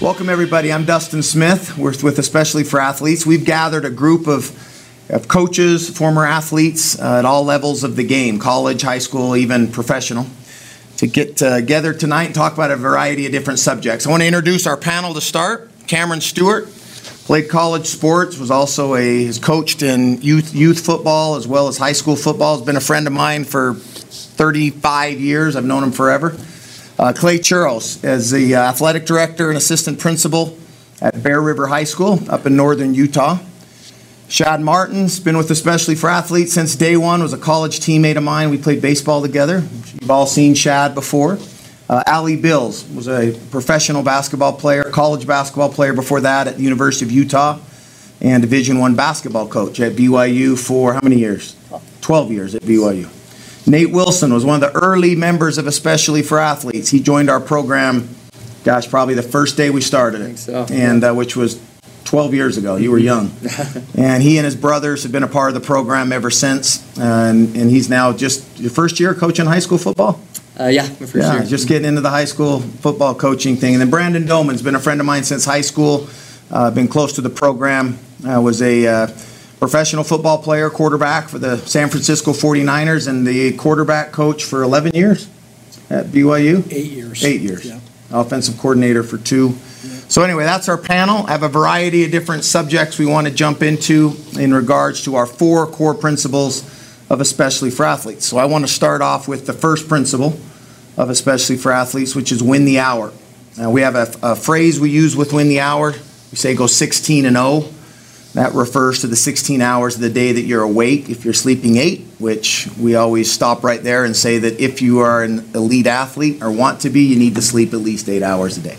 Welcome, everybody. I'm Dustin Smith. We're with Especially for Athletes. We've gathered a group of, of coaches, former athletes uh, at all levels of the game college, high school, even professional to get together tonight and talk about a variety of different subjects. I want to introduce our panel to start. Cameron Stewart played college sports, was also a has coached in youth youth football as well as high school football. Has been a friend of mine for 35 years. I've known him forever. Uh, Clay Churros as the uh, athletic director and assistant principal at Bear River High School up in northern Utah. Shad Martin's been with Especially for Athletes since day one, was a college teammate of mine. We played baseball together. You've all seen Shad before. Uh, Ali Bills was a professional basketball player, college basketball player before that at the University of Utah, and Division One basketball coach at BYU for how many years? 12 years at BYU. Nate Wilson was one of the early members of Especially for Athletes. He joined our program, gosh, probably the first day we started it, so. and uh, which was 12 years ago. You were young, and he and his brothers have been a part of the program ever since. And, and he's now just your first year coaching high school football. Uh, yeah, my first yeah, year. just getting into the high school football coaching thing. And then Brandon Doman's been a friend of mine since high school. Uh, been close to the program. Uh, was a uh, professional football player, quarterback for the San Francisco 49ers, and the quarterback coach for 11 years at BYU. Eight years. Eight years. Yeah. Offensive coordinator for two. Yeah. So anyway, that's our panel. I have a variety of different subjects we want to jump into in regards to our four core principles of Especially for Athletes. So I want to start off with the first principle of Especially for Athletes, which is win the hour. Now, we have a, a phrase we use with win the hour. We say go 16 and 0. That refers to the 16 hours of the day that you're awake. If you're sleeping eight, which we always stop right there and say that if you are an elite athlete or want to be, you need to sleep at least eight hours a day.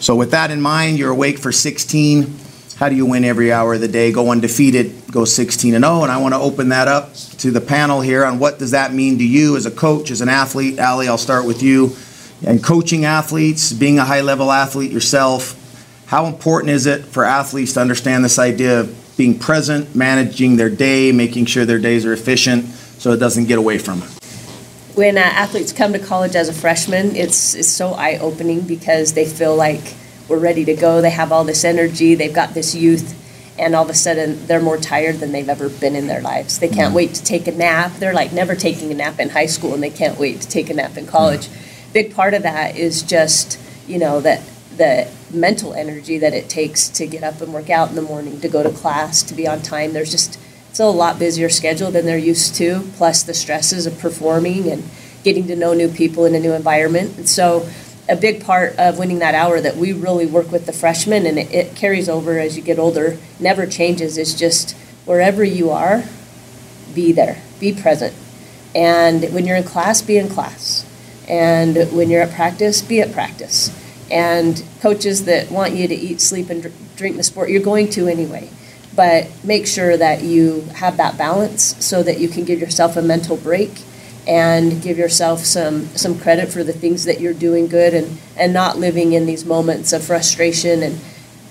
So, with that in mind, you're awake for 16. How do you win every hour of the day? Go undefeated, go 16 and 0. And I want to open that up to the panel here on what does that mean to you as a coach, as an athlete. Ali, I'll start with you. And coaching athletes, being a high level athlete yourself, how important is it for athletes to understand this idea of being present, managing their day, making sure their days are efficient so it doesn't get away from them? when uh, athletes come to college as a freshman, it's it's so eye opening because they feel like we're ready to go. They have all this energy. They've got this youth, and all of a sudden they're more tired than they've ever been in their lives. They can't wait to take a nap. They're like never taking a nap in high school, and they can't wait to take a nap in college. Big part of that is just you know that the mental energy that it takes to get up and work out in the morning, to go to class, to be on time. There's just it's a lot busier schedule than they're used to, plus the stresses of performing and getting to know new people in a new environment. And so, a big part of winning that hour that we really work with the freshmen, and it, it carries over as you get older, never changes, is just wherever you are, be there, be present. And when you're in class, be in class. And when you're at practice, be at practice. And coaches that want you to eat, sleep, and drink the sport, you're going to anyway. But make sure that you have that balance so that you can give yourself a mental break and give yourself some some credit for the things that you're doing good and and not living in these moments of frustration and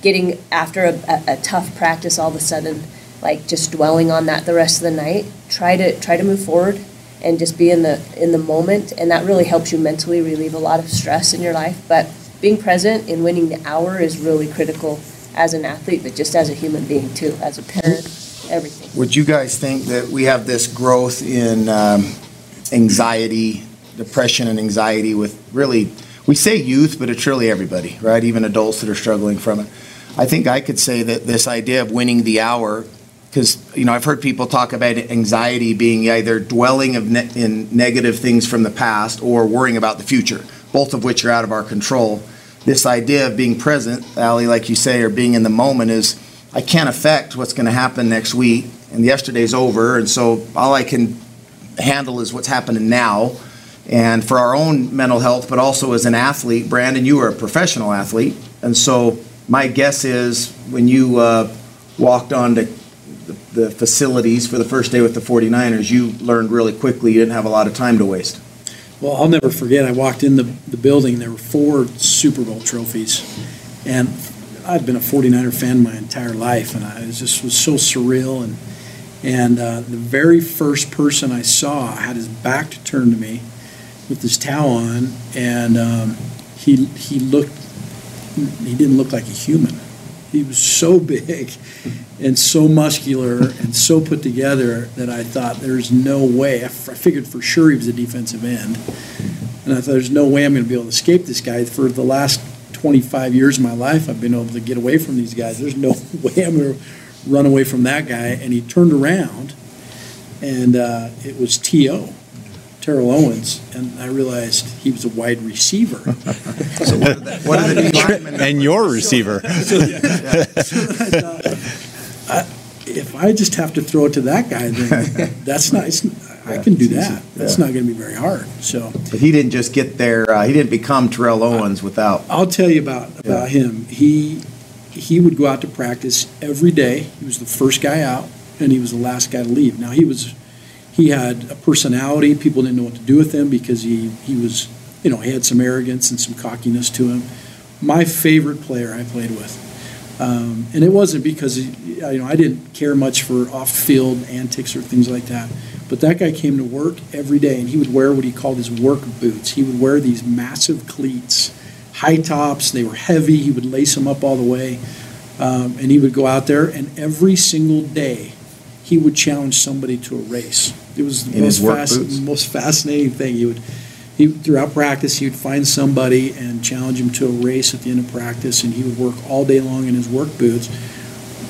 getting after a, a, a tough practice all of a sudden like just dwelling on that the rest of the night. Try to try to move forward and just be in the in the moment and that really helps you mentally relieve a lot of stress in your life. But being present and winning the hour is really critical as an athlete, but just as a human being too, as a parent, everything. Would you guys think that we have this growth in um, anxiety, depression, and anxiety with really, we say youth, but it's really everybody, right? Even adults that are struggling from it. I think I could say that this idea of winning the hour, because you know I've heard people talk about anxiety being either dwelling of ne- in negative things from the past or worrying about the future, both of which are out of our control this idea of being present, Ali, like you say, or being in the moment is I can't affect what's going to happen next week, and yesterday's over, and so all I can handle is what's happening now. And for our own mental health, but also as an athlete, Brandon, you are a professional athlete, and so my guess is when you uh, walked onto the, the facilities for the first day with the 49ers, you learned really quickly you didn't have a lot of time to waste. Well, I'll never forget. I walked in the, the building. There were four Super Bowl trophies, and I've been a 49er fan my entire life, and I it just was so surreal. And and uh, the very first person I saw had his back turned to me, with his towel on, and um, he he looked he didn't look like a human. He was so big and so muscular and so put together that I thought there's no way. I, f- I figured for sure he was a defensive end, and I thought there's no way I'm going to be able to escape this guy. For the last 25 years of my life, I've been able to get away from these guys. There's no way I'm going to run away from that guy. And he turned around, and uh, it was T.O. Terrell Owens, and I realized he was a wide receiver. So what did, that, what did the D and your receiver. I, if I just have to throw it to that guy, then that's not. It's, I can do that. That's not going to be very hard. So But he didn't just get there. Uh, he didn't become Terrell Owens without. I'll tell you about about him. He he would go out to practice every day. He was the first guy out, and he was the last guy to leave. Now he was he had a personality. People didn't know what to do with him because he he was you know he had some arrogance and some cockiness to him. My favorite player I played with. Um, and it wasn't because you know I didn't care much for off-field antics or things like that, but that guy came to work every day, and he would wear what he called his work boots. He would wear these massive cleats, high tops. They were heavy. He would lace them up all the way, um, and he would go out there, and every single day, he would challenge somebody to a race. It was the In his most, boots? most fascinating thing. He would he throughout practice he would find somebody and challenge him to a race at the end of practice, and he would work all day long in his work boots,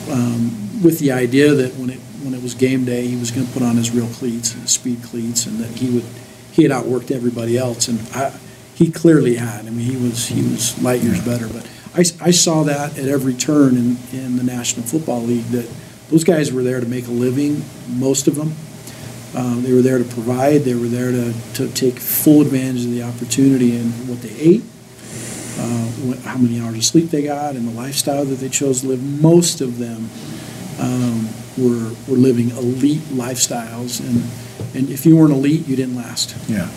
um, with the idea that when it when it was game day, he was going to put on his real cleats, and his speed cleats, and that he would he had outworked everybody else, and I, he clearly had. I mean, he was he was light years better, but I, I saw that at every turn in in the National Football League that those guys were there to make a living, most of them. Um, they were there to provide. They were there to, to take full advantage of the opportunity and what they ate, uh, what, how many hours of sleep they got, and the lifestyle that they chose to live. Most of them um, were were living elite lifestyles, and and if you weren't elite, you didn't last. Yeah.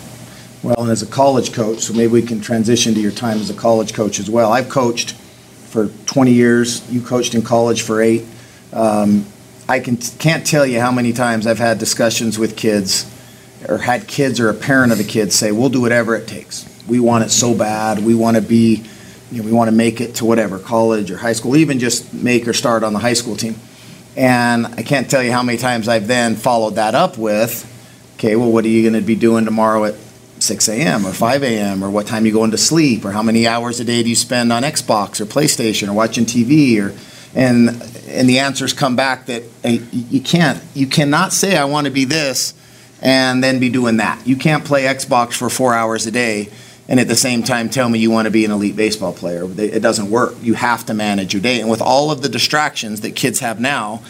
Well, and as a college coach, so maybe we can transition to your time as a college coach as well. I've coached for 20 years. You coached in college for eight. Um, I can can't tell you how many times I've had discussions with kids, or had kids or a parent of a kid say, "We'll do whatever it takes. We want it so bad. We want to be, you know, we want to make it to whatever college or high school, even just make or start on the high school team." And I can't tell you how many times I've then followed that up with, "Okay, well, what are you going to be doing tomorrow at 6 a.m. or 5 a.m. or what time you going to sleep or how many hours a day do you spend on Xbox or PlayStation or watching TV or and and the answers come back that hey, you can't you cannot say I want to be this and then be doing that. You can't play Xbox for 4 hours a day and at the same time tell me you want to be an elite baseball player. It doesn't work. You have to manage your day and with all of the distractions that kids have now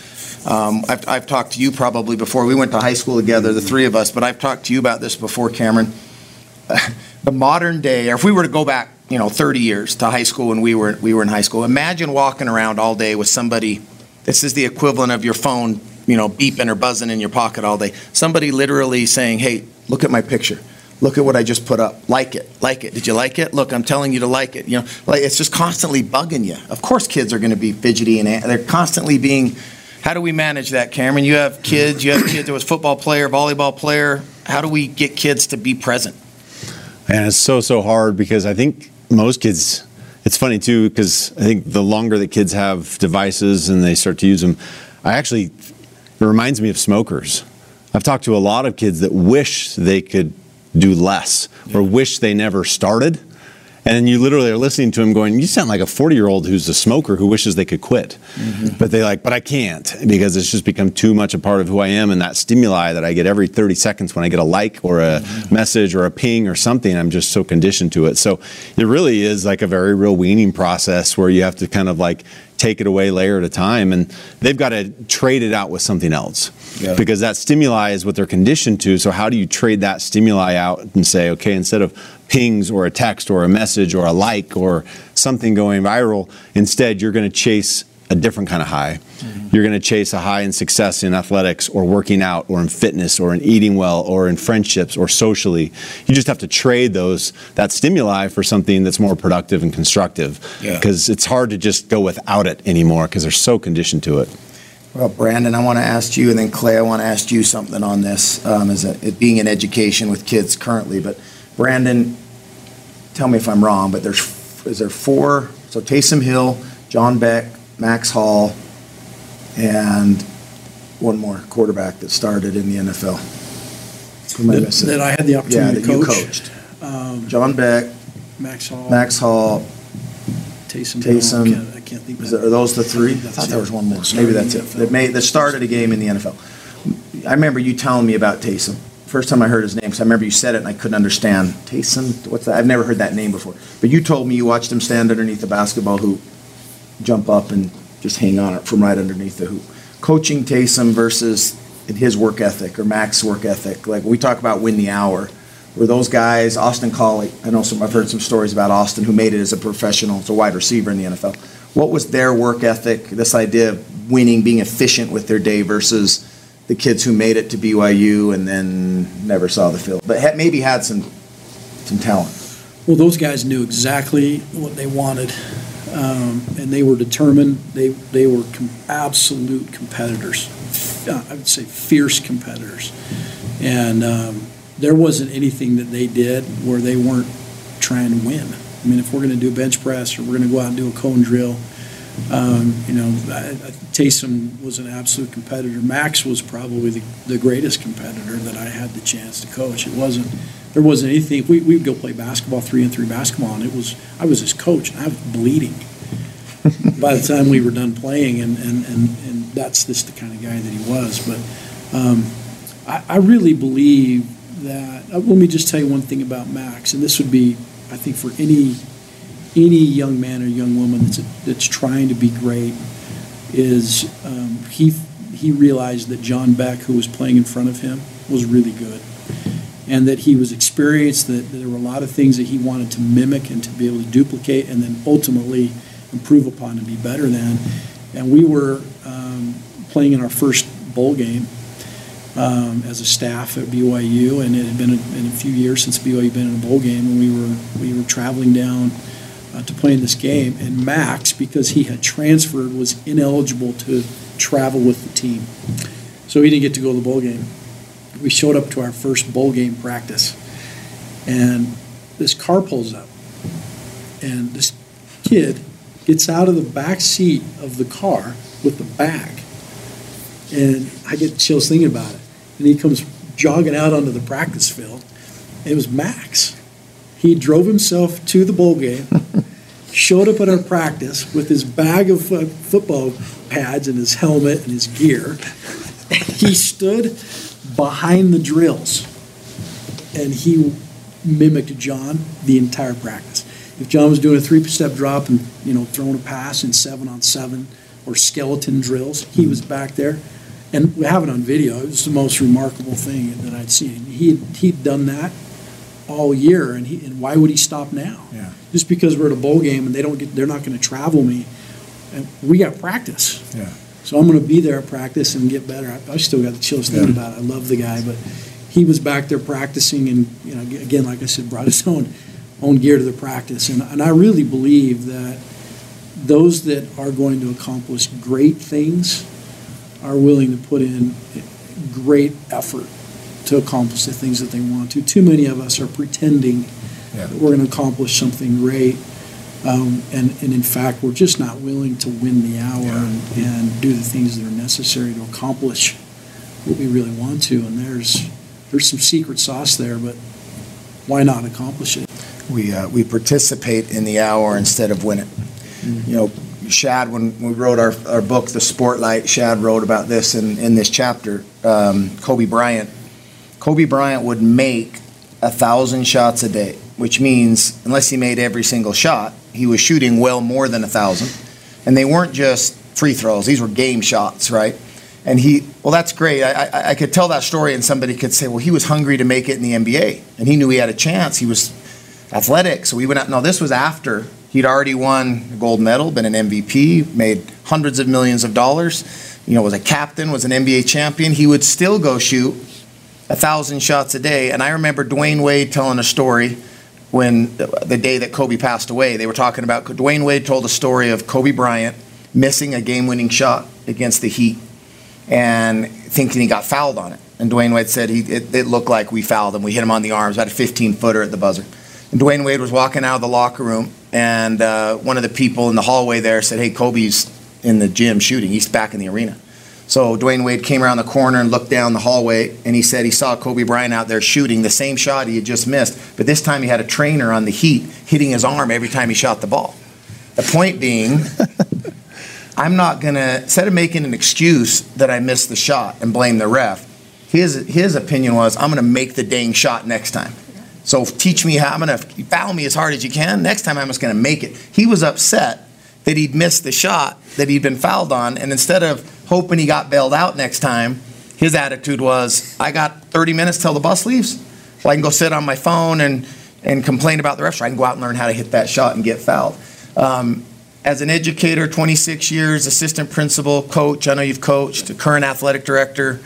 um, I've, I've talked to you probably before. We went to high school together, the three of us, but I've talked to you about this before, Cameron. the modern day, or if we were to go back, you know, 30 years to high school when we were we were in high school, imagine walking around all day with somebody. This is the equivalent of your phone, you know, beeping or buzzing in your pocket all day. Somebody literally saying, "Hey, look at my picture." Look at what I just put up. Like it. Like it. Did you like it? Look, I'm telling you to like it. You know, like it's just constantly bugging you. Of course, kids are going to be fidgety and they're constantly being. How do we manage that, Cameron? You have kids. You have kids. There was football player, volleyball player. How do we get kids to be present? And it's so so hard because I think most kids. It's funny too because I think the longer that kids have devices and they start to use them, I actually it reminds me of smokers. I've talked to a lot of kids that wish they could do less or wish they never started. And then you literally are listening to him going, You sound like a 40 year old who's a smoker who wishes they could quit. Mm-hmm. But they like, But I can't because it's just become too much a part of who I am. And that stimuli that I get every 30 seconds when I get a like or a mm-hmm. message or a ping or something, I'm just so conditioned to it. So it really is like a very real weaning process where you have to kind of like take it away layer at a time. And they've got to trade it out with something else Yeah. because that stimuli is what they're conditioned to. So how do you trade that stimuli out and say, okay, instead of pings or a text or a message or a like or something going viral, instead you're going to chase a different kind of high. You're going to chase a high in success in athletics or working out or in fitness or in eating well or in friendships or socially. You just have to trade those that stimuli for something that's more productive and constructive Yeah. because it's hard to just go without it anymore because they're so conditioned to it. Well, Brandon, I want to ask you, and then Clay, I want to ask you something on this um, as a, it being in education with kids currently. But Brandon, tell me if I'm wrong, but there's is there four? So Taysom Hill, John Beck, Max Hall, and one more quarterback that started in the NFL. Who am I That, missing? that I had the yeah, opportunity that to you coach. coached. Um, John Beck, Max Hall, Max Hall. Taysom. Taysom. I can't, I can't think. Is that- Are those the three? I think that's thought there it. was one more. That Maybe started that's in it. the That made, that started a game in the NFL. I remember you telling me about Taysom. First time I heard his name, because I remember you said it and I couldn't understand. Taysom, what's that? I've never heard that name before. But you told me you watched him stand underneath the basketball hoop, jump up and just hang on it from right underneath the hoop. Coaching Taysom versus his work ethic or Mac's work ethic. Like we talk about win the hour. Were those guys, Austin Collie, I know some, I've heard some stories about Austin who made it as a professional, as a wide receiver in the NFL. What was their work ethic, this idea of winning, being efficient with their day versus the kids who made it to BYU and then never saw the field, but maybe had some, some talent? Well, those guys knew exactly what they wanted, um, and they were determined. They they were com- absolute competitors. I would say fierce competitors, and um, there wasn't anything that they did where they weren't trying to win. I mean, if we're going to do a bench press or we're going to go out and do a cone drill, um, you know, I, I, Taysom was an absolute competitor. Max was probably the, the greatest competitor that I had the chance to coach. It wasn't there wasn't anything. We we'd go play basketball, three and three basketball, and it was I was his coach, and I was bleeding by the time we were done playing, and and and, and that's just the kind of guy that he was. But um, I, I really believe that. Uh, let me just tell you one thing about Max, and this would be, I think, for any any young man or young woman that's that's trying to be great, is um, he he realized that John Beck, who was playing in front of him, was really good and that he was experienced, that, that there were a lot of things that he wanted to mimic and to be able to duplicate and then ultimately improve upon and be better than. And we were um, playing in our first bowl game um, as a staff at BYU, and it had been a, been a few years since BYU had been in a bowl game, and we were we were traveling down uh, to play in this game. And Max, because he had transferred, was ineligible to travel with the team, so he didn't get to go to the bowl game we showed up to our first bowl game practice, and this car pulls up, and this kid gets out of the back seat of the car with the bag, and I get chills thinking about it. And he comes jogging out onto the practice field. It was Max. He drove himself to the bowl game, showed up at our practice with his bag of uh, football pads and his helmet and his gear. He stood behind the drills, and he mimicked John the entire practice. If John was doing a three-step drop and you know throwing a pass in seven on seven or skeleton drills, he was back there, and we have it on video. It was the most remarkable thing that I'd seen. He he'd done that all year, and he and why would he stop now? Yeah. Just because we're at a bowl game and they don't get, they're not going to travel me, and we got practice. Yeah. So I'm going to be there at practice and get better. I, I still got the chills thinking about it. I love the guy, but he was back there practicing, and you know, again, like I said, brought his own own gear to the practice, and and I really believe that those that are going to accomplish great things are willing to put in great effort to accomplish the things that they want to. Too many of us are pretending Yeah. that we're going to accomplish something great. Um, and, and in fact, we're just not willing to win the hour and, and do the things that are necessary to accomplish what we really want to. And there's there's some secret sauce there, but why not accomplish it? we uh, we participate in the hour instead of win it. You know, Shad, when we wrote our, our book, The Sportlight, Shad wrote about this in, in this chapter. Um, Kobe Bryant, Kobe Bryant would make a thousand shots a day, which means unless he made every single shot, he was shooting well more than a thousand. And they weren't just free throws; these were game shots, right? And he, well, that's great. I, I, I could tell that story, and somebody could say, well, he was hungry to make it in the NBA, and he knew he had a chance. He was athletic, so he went out. No, this was after he He'd already won a gold medal, been an MVP, made hundreds of millions of dollars, you know, was a captain, was an NBA champion. He would still go shoot a thousand shots a day. And I remember Dwyane Wade telling a story when the day that Kobe passed away. They were talking about Dwyane Wade told a story of Kobe Bryant missing a game-winning shot against the Heat and thinking he got fouled on it. And Dwyane Wade said he, it, it looked like we fouled him. We hit him on the arms, about a 15 footer at the buzzer. And Dwyane Wade was walking out of the locker room, and uh, one of the people in the hallway there said, Hey, Kobe's in the gym shooting. He's back in the arena. So Dwyane Wade came around the corner and looked down the hallway, and he said he saw Kobe Bryant out there shooting the same shot he had just missed, but this time he had a trainer on the Heat hitting his arm every time he shot the ball. The point being, I'm not gonna instead of making an excuse that I missed the shot and blame the ref. His his opinion was I'm gonna make the dang shot next time. So teach me how I'm gonna foul me as hard as you can. Next time I'm just gonna make it. He was upset that he'd missed the shot that he'd been fouled on, and instead of hoping he got bailed out next time, his attitude was, I got 30 minutes till the bus leaves. Well, I can go sit on my phone and, and complain about the refs. I can go out and learn how to hit that shot and get fouled. Um, as an educator, 26 years, assistant principal, coach, I know you've coached, current athletic director.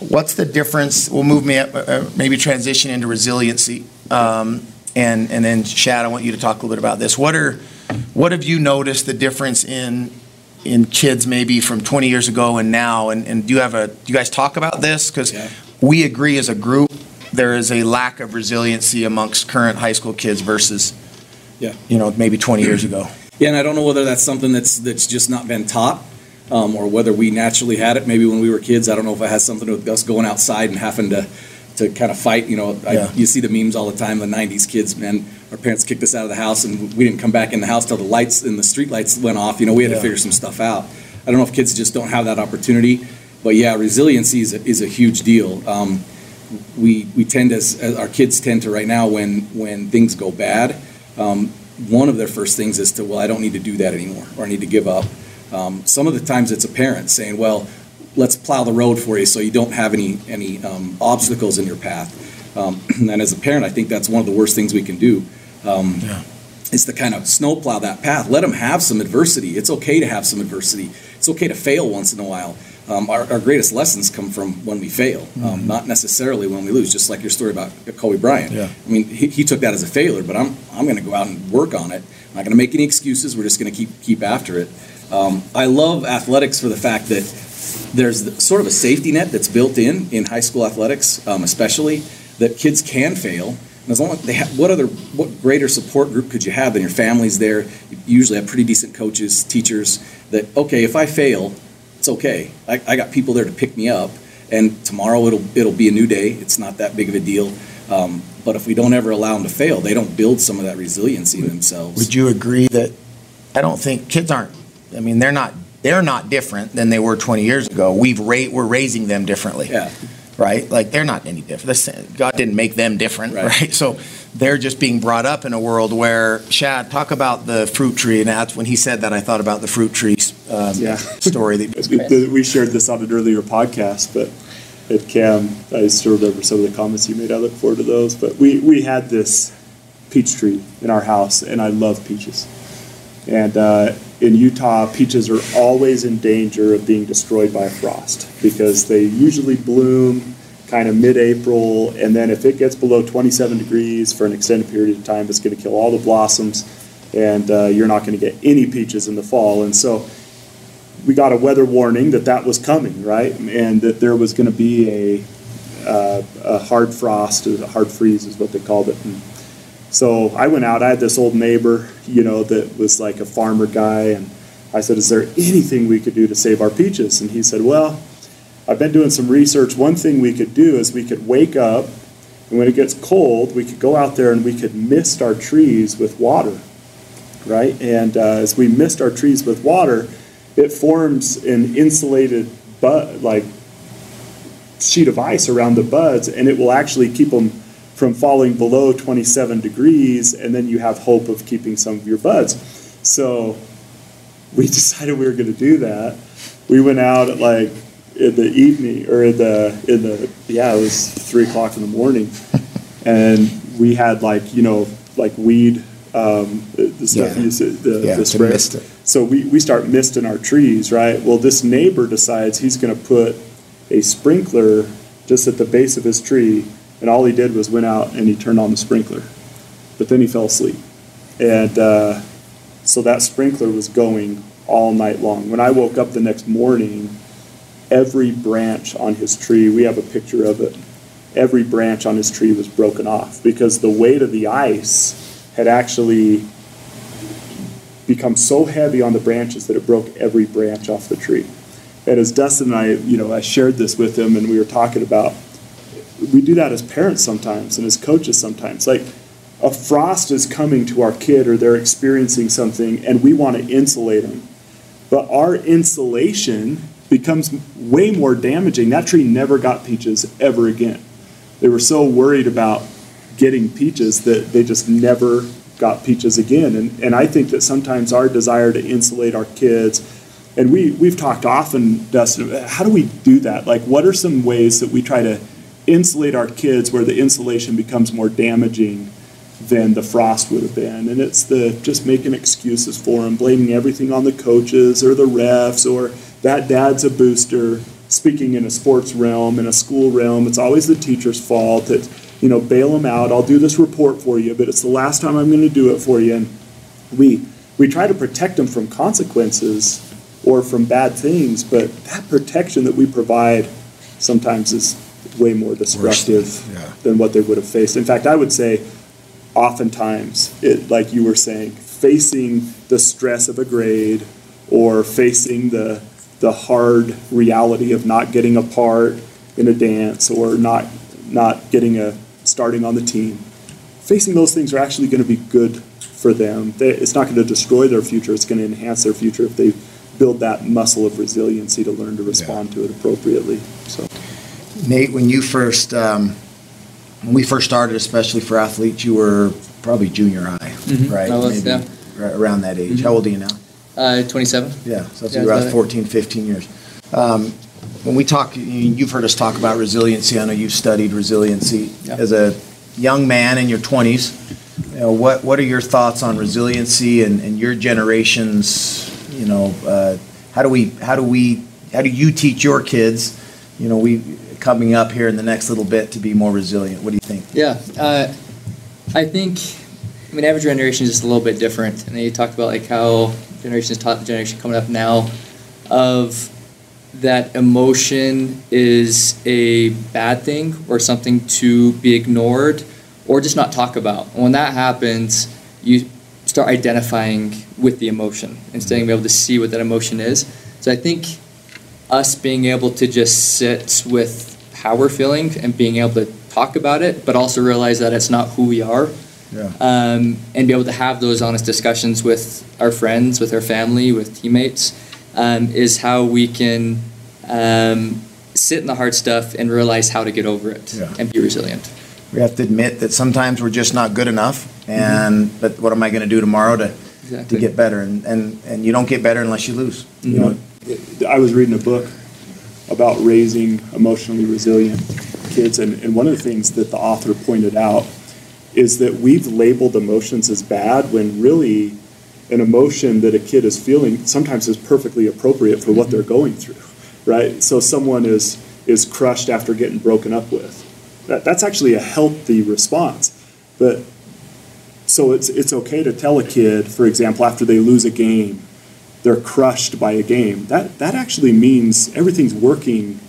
What's the difference? We'll move me up, uh, maybe transition into resiliency. Um, and, and then, Shad, I want you to talk a little bit about this. What are what have you noticed the difference in in kids maybe from 20 years ago and now? And, and do you have a do you guys talk about this? Because Yeah. we agree as a group there is a lack of resiliency amongst current high school kids versus Yeah. you know maybe 20 years ago. Yeah, and I don't know whether that's something that's that's just not been taught, um, or whether we naturally had it. Maybe when we were kids, I don't know if it has something to do with us going outside and having to to kind of fight. You know, I, Yeah. you see the memes all the time. The '90s kids, man, our parents kicked us out of the house, and we didn't come back in the house till the lights and the street lights went off. You know, we had Yeah. to figure some stuff out. I don't know if kids just don't have that opportunity, but yeah, resiliency is a, is a huge deal. Um, we we tend as, as our kids tend to right now when when things go bad. Um, one of their first things is to well, I don't need to do that anymore, or I need to give up. Um, some of the times it's a parent saying, well, let's plow the road for you so you don't have any any um, obstacles in your path. Um, and as a parent, I think that's one of the worst things we can do. Um, is to kind of snowplow that path. Let them have some adversity. It's okay to have some adversity. It's okay to fail once in a while. Um, our, our greatest lessons come from when we fail, um, not necessarily when we lose. Just like your story about Kobe Bryant. Yeah. I mean, he, he took that as a failure, but I'm I'm going to go out and work on it. I'm not going to make any excuses. We're just going to keep keep after it. Um, I love athletics for the fact that there's sort of a safety net that's built in in high school athletics, um, especially that kids can fail. And as long as they have, what other, what greater support group could you have than your family's there? You usually have pretty decent coaches, teachers. That okay, if I fail, it's okay. I, I got people there to pick me up, and tomorrow it'll it'll be a new day. It's not that big of a deal. Um, but if we don't ever allow them to fail, they don't build some of that resiliency in themselves. Would you agree that I don't think kids aren't I mean they're not they're not different than they were 20 years ago. We've ra- we're raising them differently. yeah. right? Like they're not any different. God didn't make them different, Right. right. So they're just being brought up in a world where Shad, talk about the fruit tree, and that's when he said that I thought about the fruit tree um, Yeah. story. That, We, we shared this on an earlier podcast, but at Cam, I still remember some of the comments you made. I look forward to those. But we, we had this peach tree in our house, and I love peaches. And uh, in Utah, peaches are always in danger of being destroyed by frost because they usually bloom kind of mid-April, and then if it gets below 27 degrees for an extended period of time, it's going to kill all the blossoms, and uh, you're not going to get any peaches in the fall. And so we got a weather warning that that was coming, right? And that there was going to be a, uh, a hard frost, a hard freeze is what they called it. And so I went out. I had this old neighbor, you know, that was like a farmer guy, and I said, "Is there anything we could do to save our peaches?" And he said, "Well, I've been doing some research. One thing we could do is we could wake up, and when it gets cold, we could go out there and we could mist our trees with water, right? And uh, as we mist our trees with water, it forms an insulated bud, like sheet of ice around the buds, and it will actually keep them from falling below 27 degrees, and then you have hope of keeping some of your buds. So we decided we were going to do that. We went out at like in the evening or in the in the yeah it was three o'clock in the morning, and we had like you know like weed um, the, stuff Yeah. you said, the, Yeah, the spray. So we, we start misting our trees, right? Well, this neighbor decides he's going to put a sprinkler just at the base of his tree, and all he did was went out and he turned on the sprinkler, but then he fell asleep, and uh, so that sprinkler was going all night long. When I woke up the next morning, every branch on his tree, we have a picture of it, every branch on his tree was broken off because the weight of the ice had actually become so heavy on the branches that it broke every branch off the tree. And as Dustin and I, you know, I shared this with him and we were talking about, we do that as parents sometimes and as coaches sometimes. Like a frost is coming to our kid or they're experiencing something and we want to insulate them. But our insulation becomes way more damaging. That tree never got peaches ever again. They were so worried about getting peaches that they just never got peaches again. And, and I think that sometimes our desire to insulate our kids, and we, we've talked often, Dustin, how do we do that? Like, what are some ways that we try to insulate our kids where the insulation becomes more damaging than the frost would have been? And it's the just making excuses for them, blaming everything on the coaches or the refs or that dad's a booster. Speaking in a sports realm, in a school realm, it's always the teacher's fault. That you know, bail them out. I'll do this report for you, but it's the last time I'm going to do it for you. And we we try to protect them from consequences or from bad things, but that protection that we provide sometimes is way more destructive yeah. than what they would have faced. In fact, I would say oftentimes, it, like you were saying, facing the stress of a grade or facing the the hard reality of not getting a part in a dance or not not getting a starting on the team. Facing those things are actually going to be good for them. They, it's not going to destroy their future. It's going to enhance their future if they build that muscle of resiliency to learn to respond to it appropriately. So. Nate, when you first, um, when we first started, especially for athletes, you were probably junior high, right? I was, Maybe right around that age. How old are you now? Uh, 27. Yeah, so that's Yeah, about 14, 15 years. Um, when we talk, you- you've heard us talk about resiliency. I know you've studied resiliency Yeah. as a young man in your 20s. You know, what what are your thoughts on resiliency and, and your generation's? You know, uh, how do we how do we how do you teach your kids? You know, we coming up here in the next little bit to be more resilient. What do you think? Yeah, uh, I think. I mean, every generation is just a little bit different, and you talked about like how generations taught the generation coming up now, of that emotion is a bad thing or something to be ignored or just not talk about. And when that happens, you start identifying with the emotion instead of being able to see what that emotion is. So I think us being able to just sit with how we're feeling and being able to talk about it, but also realize that it's not who we are. Yeah. Um, and be able to have those honest discussions with our friends, with our family, with teammates, um, is how we can um, sit in the hard stuff and realize how to get over it Yeah. and be resilient. We have to admit that sometimes we're just not good enough, and but what am I going to do tomorrow to Exactly. to get better? And, and and you don't get better unless you lose. You know, I was reading a book about raising emotionally resilient kids, and, and one of the things that the author pointed out is that we've labeled emotions as bad when really an emotion that a kid is feeling sometimes is perfectly appropriate for what they're going through, right? So someone is is crushed after getting broken up with. That, that's actually a healthy response, but so it's it's okay to tell a kid, for example, after they lose a game, they're crushed by a game. That that actually means everything's working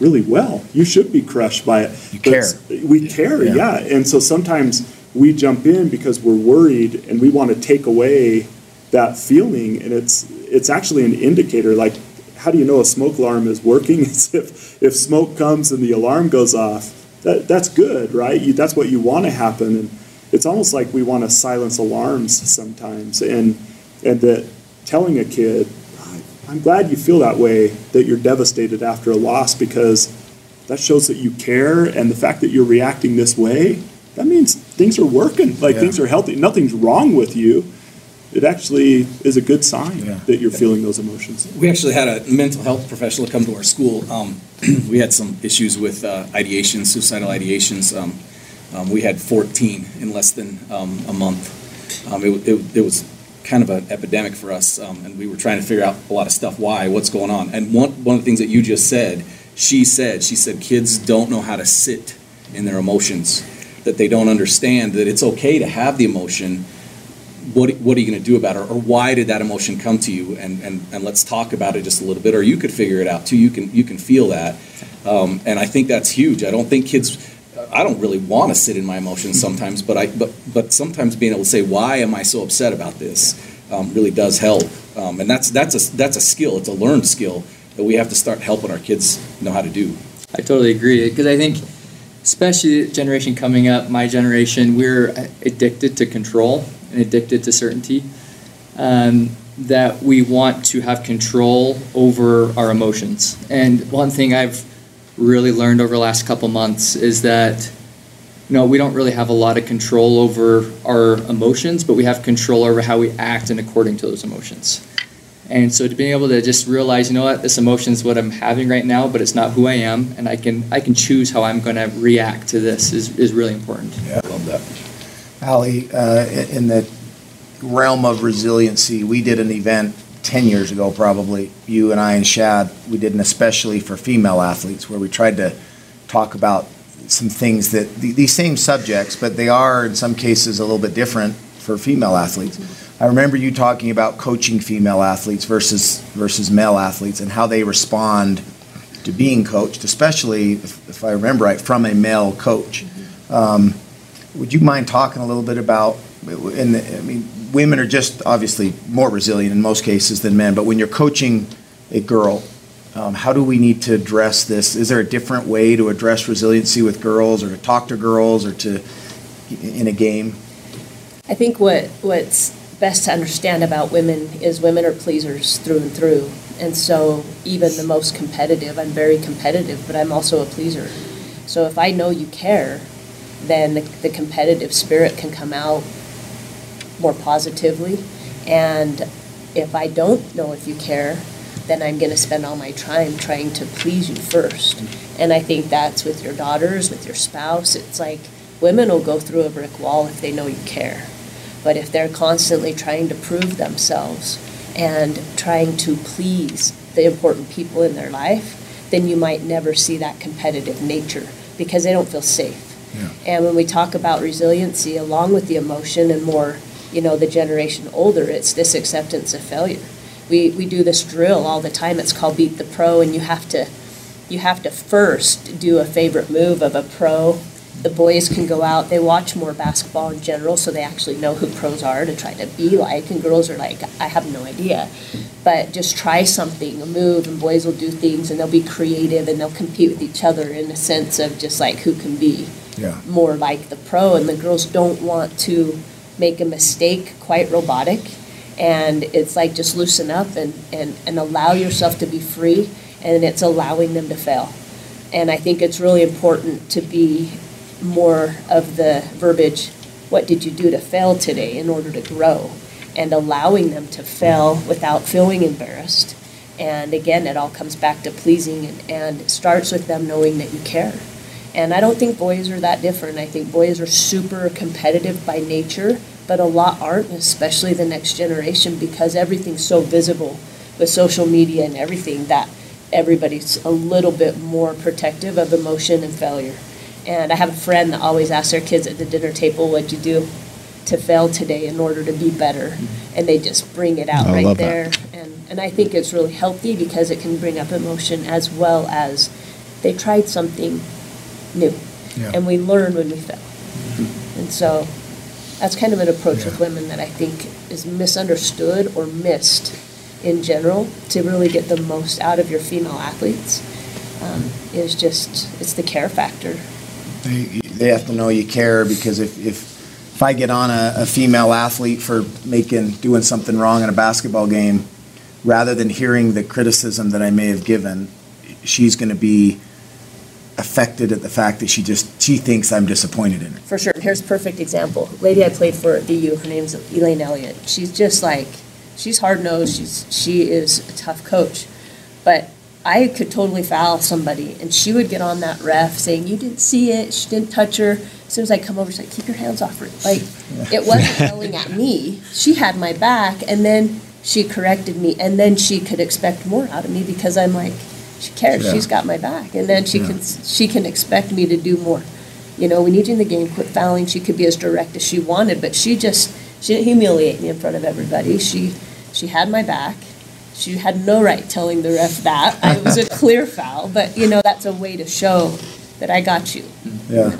really well. You should be crushed by it. You But care. We care, Yeah. yeah. And so sometimes we jump in because we're worried and we want to take away that feeling and it's it's actually an indicator like how do you know a smoke alarm is working? It's if if smoke comes and the alarm goes off. That that's good, right? You, that's what you want to happen and it's almost like we want to silence alarms sometimes and and that telling a kid i'm glad you feel that way that you're devastated after a loss because that shows that you care and the fact that you're reacting this way that means things are working like Yeah. things are healthy nothing's wrong with you it actually is a good sign Yeah. that you're feeling those emotions We actually had a mental health professional come to our school. Um, we had some issues with uh, ideations, suicidal ideations. Um, um, we had 14 in less than um, a month. Um, it, it, it was kind of an epidemic for us, um, and we were trying to figure out a lot of stuff. Why? What's going on? And one one of the things that you just said, she said, she said, kids don't know how to sit in their emotions, that they don't understand that it's okay to have the emotion. What, what are you going to do about it? Or why did that emotion come to you? And, and, and let's talk about it just a little bit. Or you could figure it out too. You can, you can feel that. Um, and I think that's huge. I don't think kids, I don't really want to sit in my emotions sometimes, but, I, but, but sometimes being able to say, why am I so upset about this? Um, really does help. Um, and that's, that's, a, that's a skill. It's a learned skill that we have to start helping our kids know how to do. I totally agree because I think, especially the generation coming up, my generation, we're addicted to control and addicted to certainty. Um, that we want to have control over our emotions. And one thing I've really learned over the last couple months is that you know we don't really have a lot of control over our emotions, but we have control over how we act and according to those emotions. And so to being able to just realize, you know what, this emotion is what I'm having right now, but it's not who I am, and I can I can choose how I'm going to react to this is, is really important. Yeah, I love that. Ali, uh, in the realm of resiliency, we did an event 10 years ago, probably, you and I and Shad, we did an especially for female athletes where we tried to talk about some things that these same subjects, but they are in some cases a little bit different for female athletes. I remember you talking about coaching female athletes versus versus male athletes and how they respond to being coached, especially if, if I remember right, from a male coach. Um, would you mind talking a little bit about? In the, I mean, women are just obviously more resilient in most cases than men, but when you're coaching a girl, um, how do we need to address this? Is there a different way to address resiliency with girls, or to talk to girls, or to in a game? I think what what's best to understand about women is women are pleasers through and through, and so even the most competitive, I'm very competitive, but I'm also a pleaser. So if I know you care, then the, the competitive spirit can come out more positively. And if I don't know if you care, then I'm going to spend all my time trying to please you first. And I think that's with your daughters, with your spouse. It's like women will go through a brick wall if they know you care. But if they're constantly trying to prove themselves and trying to please the important people in their life, then you might never see that competitive nature because they don't feel safe. Yeah. And when we talk about resiliency, along with the emotion and more you know, the generation older, it's this acceptance of failure. We, we do this drill all the time. It's called Beat the Pro, and you have to you have to first do a favorite move of a pro. The boys can go out, they watch more basketball in general, so they actually know who pros are to try to be like, and girls are like, I have no idea. But just try something, a move, and boys will do things, and they'll be creative, and they'll compete with each other in a sense of just like who can be yeah. more like the pro, and the girls don't want to make a mistake quite robotic. And it's like just loosen up and, and, and allow yourself to be free, and it's allowing them to fail. And I think it's really important to be more of the verbiage what did you do to fail today in order to grow? And allowing them to fail without feeling embarrassed. And again, it all comes back to pleasing and, and starts with them knowing that you care. And I don't think boys are that different. I think boys are super competitive by nature, but a lot aren't, especially the next generation, because everything's so visible with social media and everything that everybody's a little bit more protective of emotion and failure. And I have a friend that always asks their kids at the dinner table, What'd you do to fail today in order to be better? Mm-hmm. And they just bring it out I right there. And, and I think it's really healthy because it can bring up emotion as well as they tried something new. Yeah. And we learn when we fail. Mm-hmm. And so that's kind of an approach yeah. with women that I think is misunderstood or missed in general to really get the most out of your female athletes. Um, is just it's the care factor. They, they have to know you care because if, if if I get on a, a female athlete for making doing something wrong in a basketball game, rather than hearing the criticism that I may have given, she's going to be affected at the fact that she just she thinks I'm disappointed in her. For sure. Here's a perfect example. Lady I played for at BU, her name's Elaine Elliott. She's just like she's hard nosed. She's she is a tough coach, but I could totally foul somebody, and she would get on that ref saying, "You didn't see it. She didn't touch her." As soon as I come over, she's like, "Keep your hands off her." Like it wasn't yelling at me. She had my back, and then she corrected me, and then she could expect more out of me because I'm like, she cares. Yeah. She's got my back, and then she can she can expect me to do more. You know, we need you in the game. Quit fouling. She could be as direct as she wanted, but she just she didn't humiliate me in front of everybody. She she had my back. She had no right telling the ref that. It was a clear foul, but you know that's a way to show that I got you. Yeah.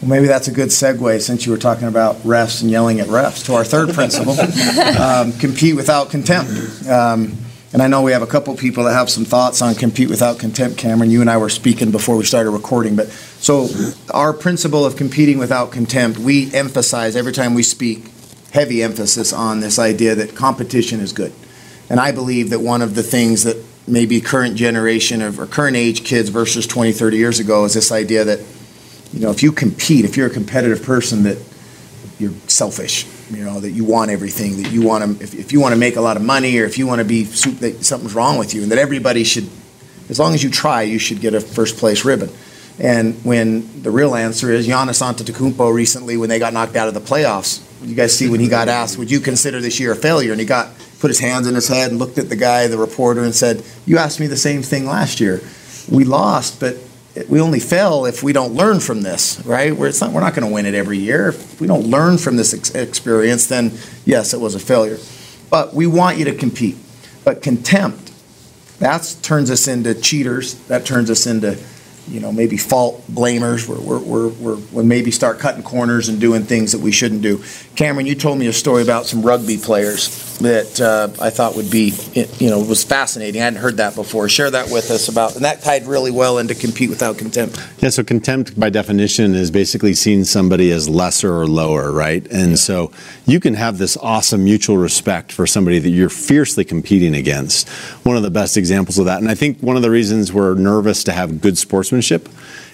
Well, maybe that's a good segue since you were talking about refs and yelling at refs to our third principle um, compete without contempt. Um, and I know we have a couple people that have some thoughts on compete without contempt. Cameron, you and I were speaking before we started recording. But so, our principle of competing without contempt, we emphasize every time we speak, heavy emphasis on this idea that competition is good. And I believe that one of the things that maybe current generation of, or current age kids versus 20, 30 years ago is this idea that you know, if you compete, if you're a competitive person, that you're selfish. You know, that you want everything, that you want to, if, if you want to make a lot of money, or if you want to be, that something's wrong with you, and that everybody should, as long as you try, you should get a first place ribbon. And when the real answer is Giannis Antetokounmpo recently, when they got knocked out of the playoffs, you guys see when he got asked, would you consider this year a failure? And he got put his hands in his head and looked at the guy, the reporter, and said, "You asked me the same thing last year. We lost, but we only fail if we don't learn from this, right? We're, not, we're not going to win it every year. If we don't learn from this ex- experience, then yes, it was a failure. But we want you to compete. But contempt, that turns us into cheaters. That turns us into, you know, maybe fault blamers. We're, we're, we're, we're, we maybe start cutting corners and doing things that we shouldn't do. Cameron, you told me a story about some rugby players that uh, I thought would be, you know, was fascinating. I hadn't heard that before. Share that with us about, and that tied really well into compete without contempt. Yeah, so contempt by definition is basically seeing somebody as lesser or lower, right? And so you can have this awesome mutual respect for somebody that you're fiercely competing against. One of the best examples of that, and I think one of the reasons we're nervous to have good sportsmanship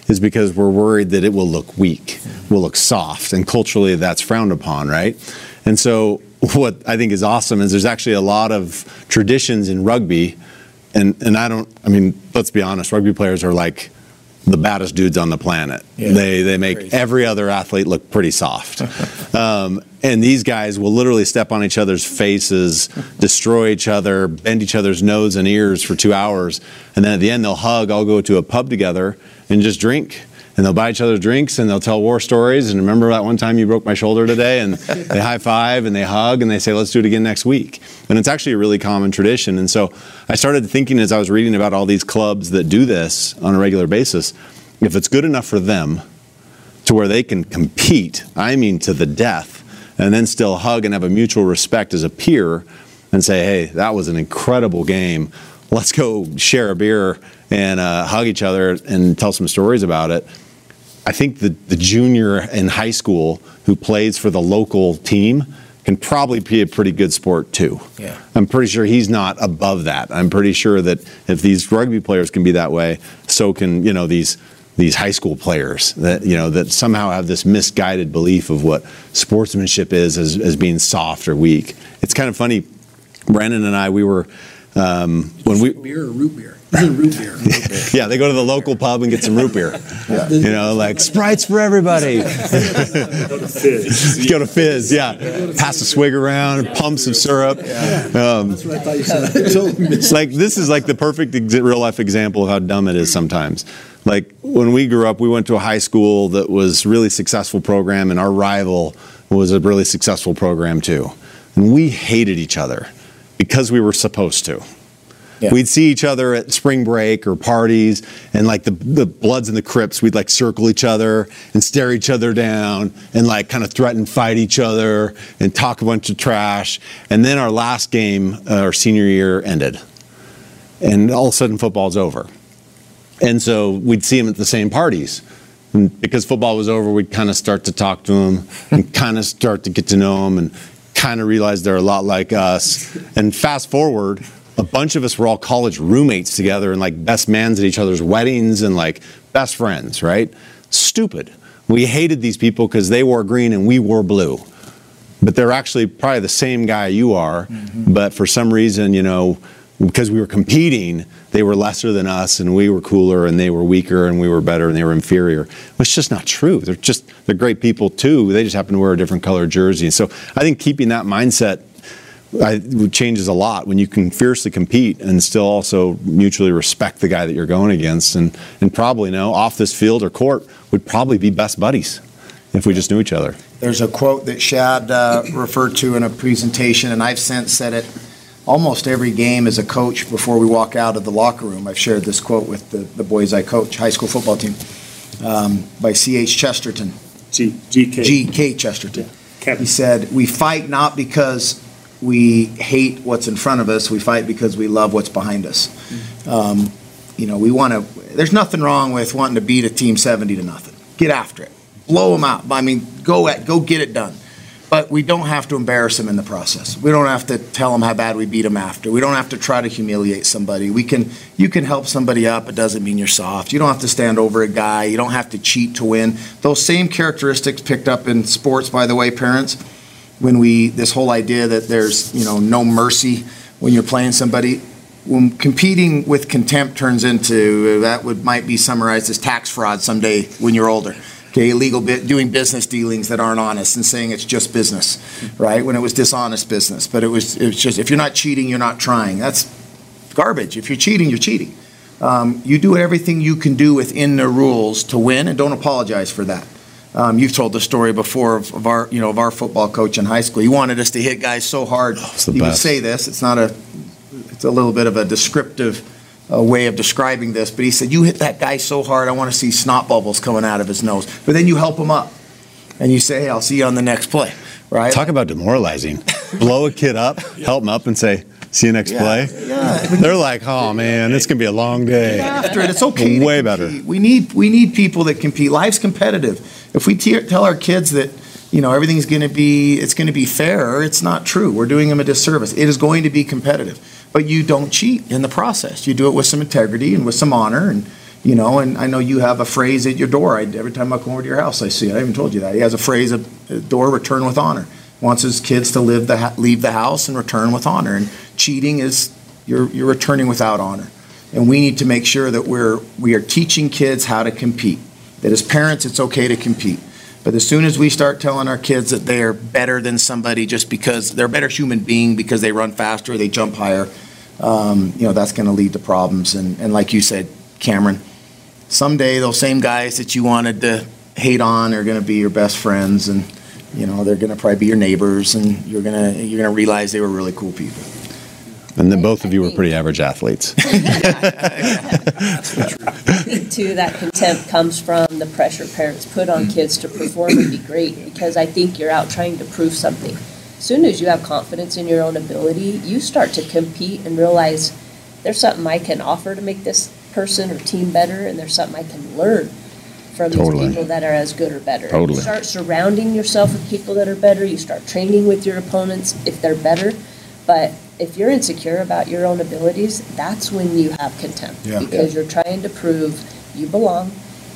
is because we're worried that it will look weak, will look soft, and culturally that's frowned upon, right? And so what I think is awesome is there's actually a lot of traditions in rugby, and and I don't, I mean, let's be honest, rugby players are like the baddest dudes on the planet. Yeah. They they make Crazy. every other athlete look pretty soft. um, and these guys will literally step on each other's faces, destroy each other, bend each other's nose and ears for two hours, and then at the end they'll hug, all go to a pub together and just drink. And they'll buy each other drinks and they'll tell war stories. And remember that one time you broke my shoulder today? And they high five and they hug and they say, let's do it again next week. And it's actually a really common tradition. And so I started thinking as I was reading about all these clubs that do this on a regular basis, if it's good enough for them to where they can compete, I mean to the death, and then still hug and have a mutual respect as a peer and say, hey, that was an incredible game. Let's go share a beer and uh, hug each other and tell some stories about it. I think the, the junior in high school who plays for the local team can probably be a pretty good sport too. Yeah. I'm pretty sure he's not above that. I'm pretty sure that if these rugby players can be that way, so can you know these these high school players that you know that somehow have this misguided belief of what sportsmanship is as, as being soft or weak. It's kind of funny. Brandon and I, we were um, when we Beer or root beer? This is root beer. yeah they go to the local pub and get some root beer. You know, like sprites for everybody. Fizz. Go to Fizz, yeah. Pass a swig around, pump some syrup. Um, That's what I thought you said. I totally missed it's like this is like the perfect ex- real life example of how dumb it is sometimes. Like when we grew up, we went to a high school that was really successful program, and our rival was a really successful program too. And we hated each other because we were supposed to. Yeah. We'd see each other at spring break or parties, and like the, the Bloods and the Crips, we'd like circle each other and stare each other down and like kind of threaten, fight each other and talk a bunch of trash. And then our last game, uh, our senior year, ended. And all of a sudden, football's over. And so we'd see them at the same parties. And because football was over, we'd kind of start to talk to them and kind of start to get to know them and kind of realize they're a lot like us. And fast forward, a bunch of us were all college roommates together and like best mans at each other's weddings and like best friends, right? Stupid. We hated these people because they wore green and we wore blue. But they're actually probably the same guy you are, mm-hmm. but for some reason, you know, because we were competing, they were lesser than us and we were cooler and they were weaker and we were better and they were inferior. It's just not true. They're just they're great people too. They just happen to wear a different color jersey. So I think keeping that mindset I, changes a lot when you can fiercely compete and still also mutually respect the guy that you're going against and, and probably know off this field or court would probably be best buddies if we just knew each other. There's a quote that Shad uh, referred to in a presentation, and I've since said it almost every game as a coach before we walk out of the locker room. I've shared this quote with the, the boys I coach, high school football team, um, by C.H. Chesterton. G, GK. G.K. Chesterton. Kevin. He said, We fight not because we hate what's in front of us, we fight because we love what's behind us. Um, you know, we want to, there's nothing wrong with wanting to beat a team 70 to nothing. Get after it. Blow them out. I mean, go at, go get it done. But we don't have to embarrass them in the process. We don't have to tell them how bad we beat them after. We don't have to try to humiliate somebody. We can, you can help somebody up. It doesn't mean you're soft. You don't have to stand over a guy. You don't have to cheat to win. Those same characteristics picked up in sports, by the way, parents when we this whole idea that there's you know no mercy when you're playing somebody when competing with contempt turns into that would might be summarized as tax fraud someday when you're older. Okay illegal bit doing business dealings that aren't honest and saying it's just business right? When it was dishonest business but it was it was just if you're not cheating you're not trying. That's garbage. If you're cheating you're cheating. Um, you do everything you can do within the rules to win and don't apologize for that um, you've told the story before of, of, our, you know, of our football coach in high school. He wanted us to hit guys so hard. the he would say this. It's not a. It's a little bit of a descriptive uh, way of describing this, but he said, "You hit that guy so hard, I want to see snot bubbles coming out of his nose." But then you help him up, and you say, "Hey, I'll see you on the next play." Right? Talk about demoralizing. Blow a kid up, help him up, and say, "See you next Yeah, play." yeah. They're like, "Oh man, it's gonna be a long day." after it. It's okay. Way better. We need we need people that compete. Life's competitive. If we te- tell our kids that you know everything's going to be it's going to be fair, it's not true. We're doing them a disservice. It is going to be competitive, but you don't cheat in the process. You do it with some integrity and with some honor and. You know, and I know you have a phrase at your door. I, every time I come over to your house, I see it. I even told you that. He has a phrase the door, return with honor. Wants his kids to live the, ha- leave the house and return with honor. And cheating is, you're, you're returning without honor. And we need to make sure that we're, we are teaching kids how to compete. That as parents, it's okay to compete. But as soon as we start telling our kids that they're better than somebody just because they're a better human being because they run faster, they jump higher, um, you know, that's going to lead to problems. And, and like you said, Cameron, someday those same guys that you wanted to hate on are going to be your best friends, and you know they're going to probably be your neighbors, and you're going to you're going to realize they were really cool people. And then both of you were pretty average athletes. to that contempt comes from the pressure parents put on kids to perform and be great because I think you're out trying to prove something. As soon as you have confidence in your own ability, you start to compete and realize there's something I can offer to make this person or team better, and there's something I can learn from Totally. these people that are as good or better. Totally. You start surrounding yourself with people that are better. You start training with your opponents if they're better. But if you're insecure about your own abilities, that's when you have contempt Yeah. because you're trying to prove you belong,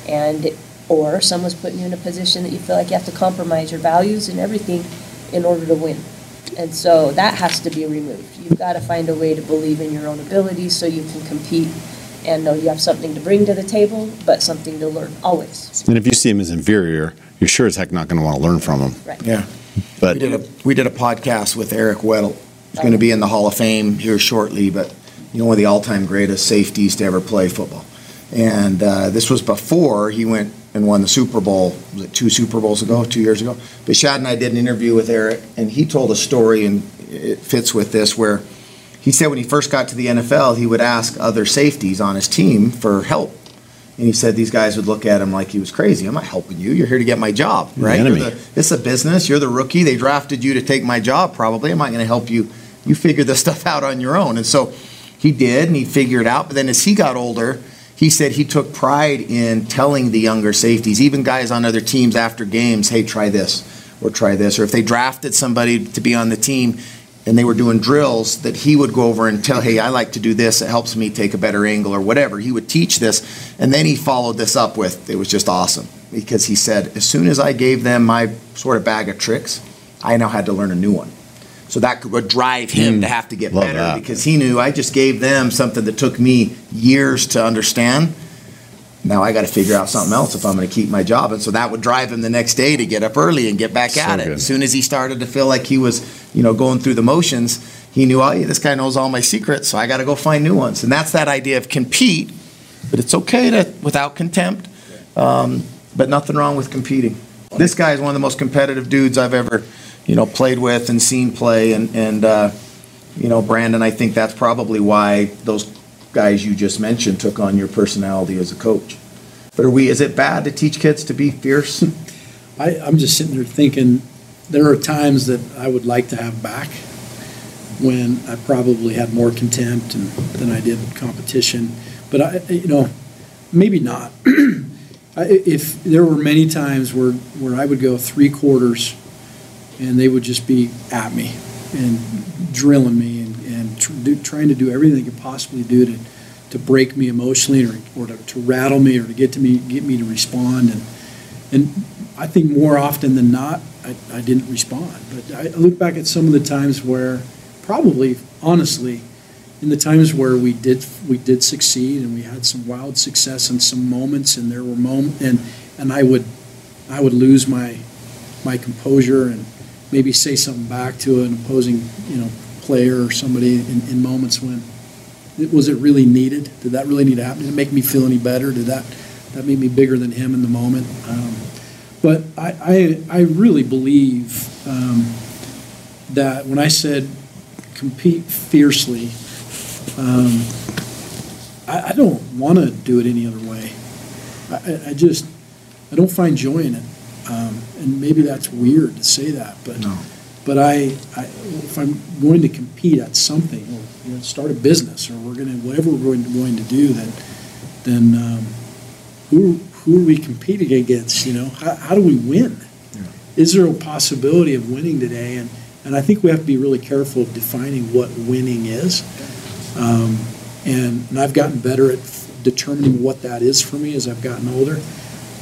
and or someone's putting you in a position that you feel like you have to compromise your values and everything in order to win. And so that has to be removed. You've got to find a way to believe in your own abilities so you can compete and know you have something to bring to the table, but something to learn always. and if you see him as inferior, you're sure as heck not going to want to learn from him. Right. Yeah. But We did a, we did a podcast with Eric Weddle. He's going to be in the Hall of Fame here shortly, but you know, one of the all-time greatest safeties to ever play football. And uh, this was before he went and won the Super Bowl, was it two Super Bowls ago, two years ago? But Shad and I did an interview with Eric, and he told a story, and it fits with this, where he said when he first got to the NFL, he would ask other safeties on his team for help. And he said these guys would look at him like he was crazy. I'm not helping you. You're here to get my job, right? The, this is a business. You're the rookie. They drafted you to take my job, probably. I'm not going to help you. You figure this stuff out on your own. And so he did, and he figured it out. But then as he got older, he said he took pride in telling the younger safeties, even guys on other teams after games, hey, try this or try this. Or if they drafted somebody to be on the team and they were doing drills, that he would go over and tell, hey, I like to do this. It helps me take a better angle or whatever. He would teach this. And then he followed this up with, it was just awesome because he said, as soon as I gave them my sort of bag of tricks, I now had to learn a new one. So that would drive him to have to get Love better that. because he knew I just gave them something that took me years to understand. Now I got to figure out something else if I'm going to keep my job. And so that would drive him the next day to get up early and get back So at it. good. As soon as he started to feel like he was, you know, going through the motions, he knew, oh, yeah, this guy knows all my secrets, so I got to go find new ones. And that's that idea of compete, but it's okay to, without contempt, um, but nothing wrong with competing. This guy is one of the most competitive dudes I've ever, you know, played with and seen play. And, and uh, you know, Brandon, I think that's probably why those guys you just mentioned took on your personality as a coach. But are we, is it bad to teach kids to be fierce? I, I'm just sitting there thinking, there are times that I would like to have back when I probably had more contempt and, than I did competition. But I, you know, maybe not. I, if there were many times where, where I would go three quarters and they would just be at me and drilling me and, and tr- do, trying to do everything they could possibly do to, to break me emotionally or, or to, to rattle me or to get to me get me to respond. And and I think more often than not I, I didn't respond. But I look back at some of the times where probably honestly in the times where we did we did succeed and we had some wild success and some moments and there were moments and and I would I would lose my my composure and maybe say something back to an opposing you know player or somebody in, in moments when it- was it really needed? Did that really need to happen? Did it make me feel any better? Did that that make me bigger than him in the moment? Um, but I, I I really believe um, that when I said compete fiercely, um, I, I don't want to do it any other way. I- I just I don't find joy in it, um, and maybe that's weird to say that, but No. but I, I if I'm going to compete at something or you know, start a business or we're going to whatever we're going to, going to do, then then um, who who are we competing against? You know, how, how do we win? Is there a possibility of winning today? And and I think we have to be really careful of defining what winning is. Um, and, and I've gotten better at determining what that is for me as I've gotten older.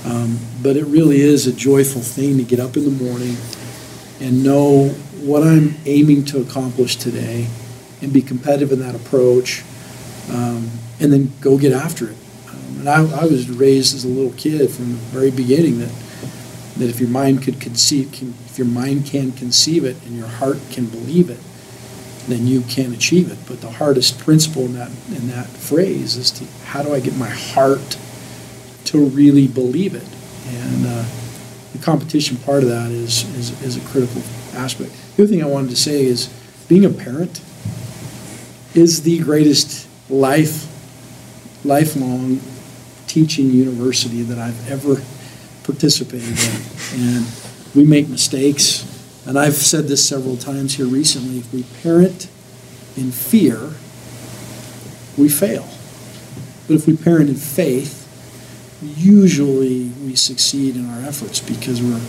Um, but it really is a joyful thing to get up in the morning and know what I'm aiming to accomplish today and be competitive in that approach um, and then go get after it. Um, and I, I was raised as a little kid from the very beginning that that if your mind could conceive, can, if your mind can conceive it and your heart can believe it, then you can achieve it. But the hardest principle in that in that phrase is to how do I get my heart to really believe it? And uh, the competition part of that is, is is a critical aspect. The other thing I wanted to say is being a parent is the greatest life lifelong teaching university that I've ever participated in. And we make mistakes. And I've said this several times here recently. If we parent in fear, we fail. But if we parent in faith, usually we succeed in our efforts because we're,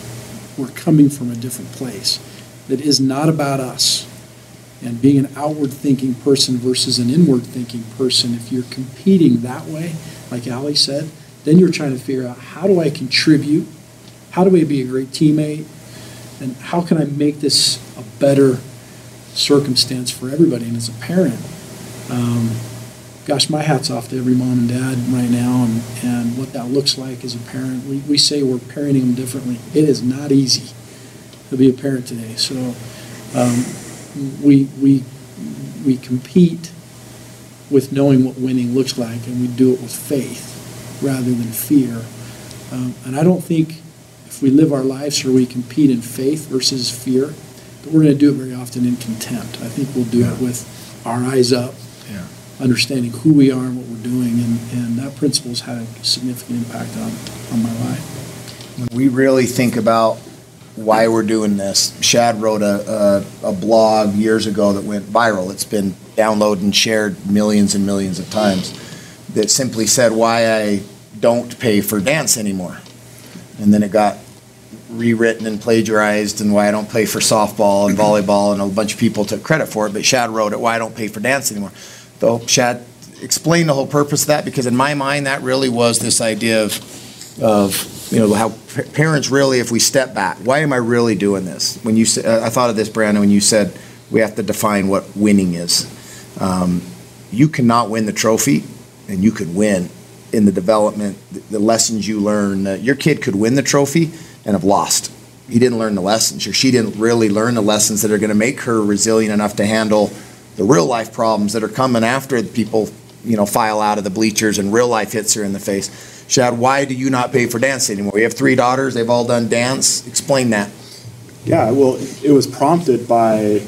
we're coming from a different place that is not about us. And being an outward thinking person versus an inward thinking person, if you're competing that way, like Ali said, then you're trying to figure out how do I contribute? How do I be a great teammate? And how can I make this a better circumstance for everybody? And as a parent, um, gosh, my hat's off to every mom and dad right now and, and what that looks like as a parent. We, we say we're parenting them differently. It is not easy to be a parent today. So um, we, we, we compete with knowing what winning looks like, and we do it with faith rather than fear. Um, and I don't think if we live our lives or we compete in faith versus fear, that we're going to do it very often in contempt. I think we'll do it with our eyes up. Understanding who we are and what we're doing, and, and that principle's had a significant impact on, on my life. When we really think about why we're doing this, Shad wrote a, a, a blog years ago that went viral. It's been downloaded and shared millions and millions of times that simply said why I don't pay for dance anymore. And then it got rewritten and plagiarized and why I don't play for softball and volleyball and a bunch of people took credit for it, but Shad wrote it, why I don't pay for dance anymore. Though Shad explained the whole purpose of that because in my mind that really was this idea of of you know how pa- parents really if we step back why am i really doing this when you sa- uh, i thought of this brandon when you said we have to define what winning is. Um, you cannot win the trophy, and you could win in the development, the, the lessons you learn. Uh, your kid could win the trophy and have lost. He didn't learn the lessons, or she didn't really learn the lessons that are going to make her resilient enough to handle the real life problems that are coming after people, you know, file out of the bleachers and real life hits her in the face. Shad, why do you not pay for dance anymore? We have three daughters; they've all done dance. Explain that. Yeah, well, it was prompted by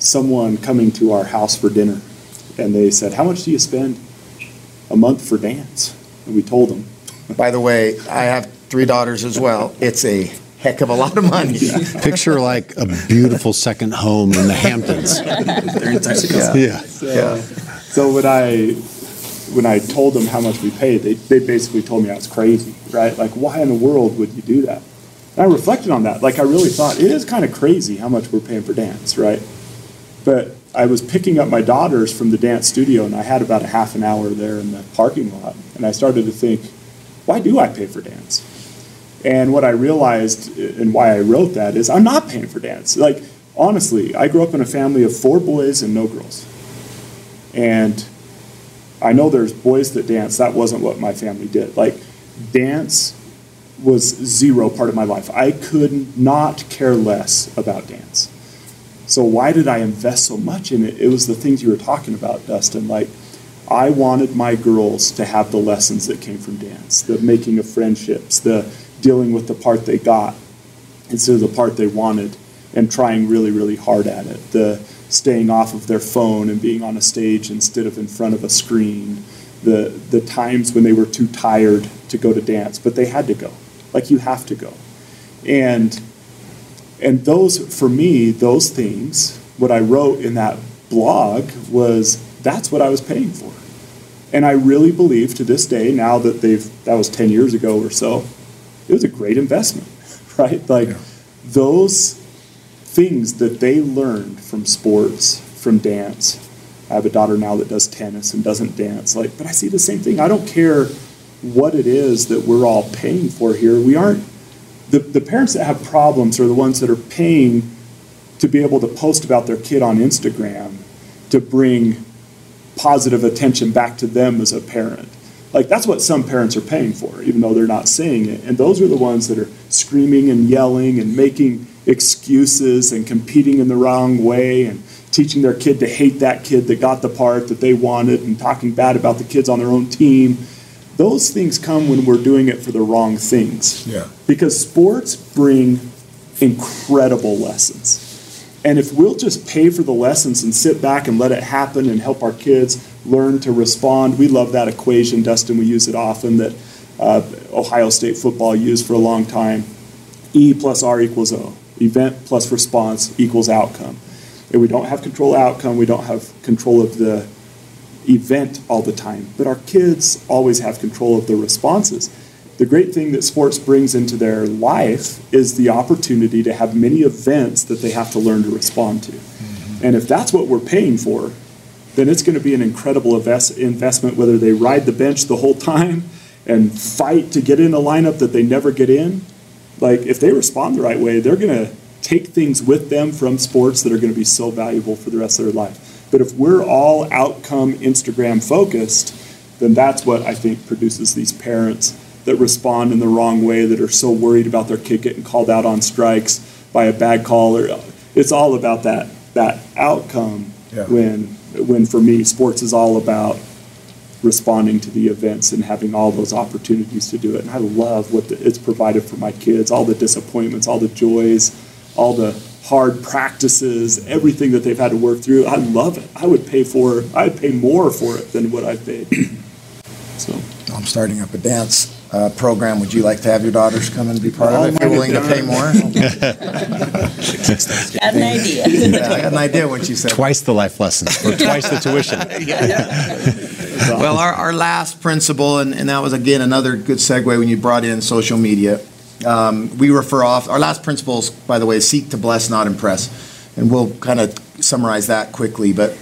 someone coming to our house for dinner, and they said, "How much do you spend a month for dance?" And we told them. By the way, I have three daughters as well. It's a heck of a lot of money. Picture like a beautiful second home in the Hamptons. Yeah. Yeah. Yeah. So when I when I told them how much we paid, they, they basically told me I was crazy, right? Like, why in the world would you do that? And I reflected on that. Like, I really thought it is kind of crazy how much we're paying for dance, right? But I was picking up my daughters from the dance studio, and I had about a half an hour there in the parking lot, and I started to think, why do I pay for dance? And what I realized and why I wrote that is I'm not paying for dance. Like, honestly, I grew up in a family of four boys and no girls. And I know there's boys that dance. That wasn't what my family did. Like, dance was zero part of my life. I could not care less about dance. So, why did I invest so much in it? It was the things you were talking about, Dustin. Like, I wanted my girls to have the lessons that came from dance the making of friendships, the dealing with the part they got instead of the part they wanted and trying really, really hard at it. The staying off of their phone and being on a stage instead of in front of a screen. The, the times when they were too tired to go to dance, but they had to go. Like you have to go. And and those for me, those things, what I wrote in that blog was that's what I was paying for. And I really believe to this day, now that they've that was ten years ago or so, it was a great investment, right? Like yeah. those things that they learned from sports, from dance. I have a daughter now that does tennis and doesn't dance. Like, but I see the same thing. I don't care what it is that we're all paying for here. We aren't the, the parents that have problems are the ones that are paying to be able to post about their kid on Instagram to bring positive attention back to them as a parent. Like that's what some parents are paying for, even though they're not saying it. And those are the ones that are screaming and yelling and making excuses and competing in the wrong way and teaching their kid to hate that kid that got the part that they wanted and talking bad about the kids on their own team. Those things come when we're doing it for the wrong things. Yeah. Because sports bring incredible lessons. And if we'll just pay for the lessons and sit back and let it happen and help our kids learn to respond, we love that equation, Dustin. We use it often that uh, Ohio State football used for a long time. E plus R equals O. Event plus response equals outcome. And we don't have control of outcome, we don't have control of the event all the time. But our kids always have control of the responses. The great thing that sports brings into their life is the opportunity to have many events that they have to learn to respond to. Mm-hmm. And if that's what we're paying for, then it's going to be an incredible invest- investment whether they ride the bench the whole time and fight to get in a lineup that they never get in like if they respond the right way, they're going to take things with them from sports that are going to be so valuable for the rest of their life. But if we're all outcome Instagram focused, then that's what I think produces these parents that respond in the wrong way, that are so worried about their kid getting called out on strikes by a bad call. Or it's all about that that outcome. Yeah. When when for me, sports is all about responding to the events and having all those opportunities to do it. And I love what the, it's provided for my kids, all the disappointments, all the joys, all the hard practices, everything that they've had to work through. I love it. I would pay for I'd pay more for it than what I've paid. So I'm starting up a dance uh, program. Would you like to have your daughters come and be part of it if you're willing to pay more? got an idea. Yeah, I got an idea when she said twice the life lessons or twice the tuition. yeah, yeah. Well, our, our last principle, and, and that was again another good segue when you brought in social media. Um, we refer off our last principles, by the way, seek to bless, not impress, and we'll kind of summarize that quickly. But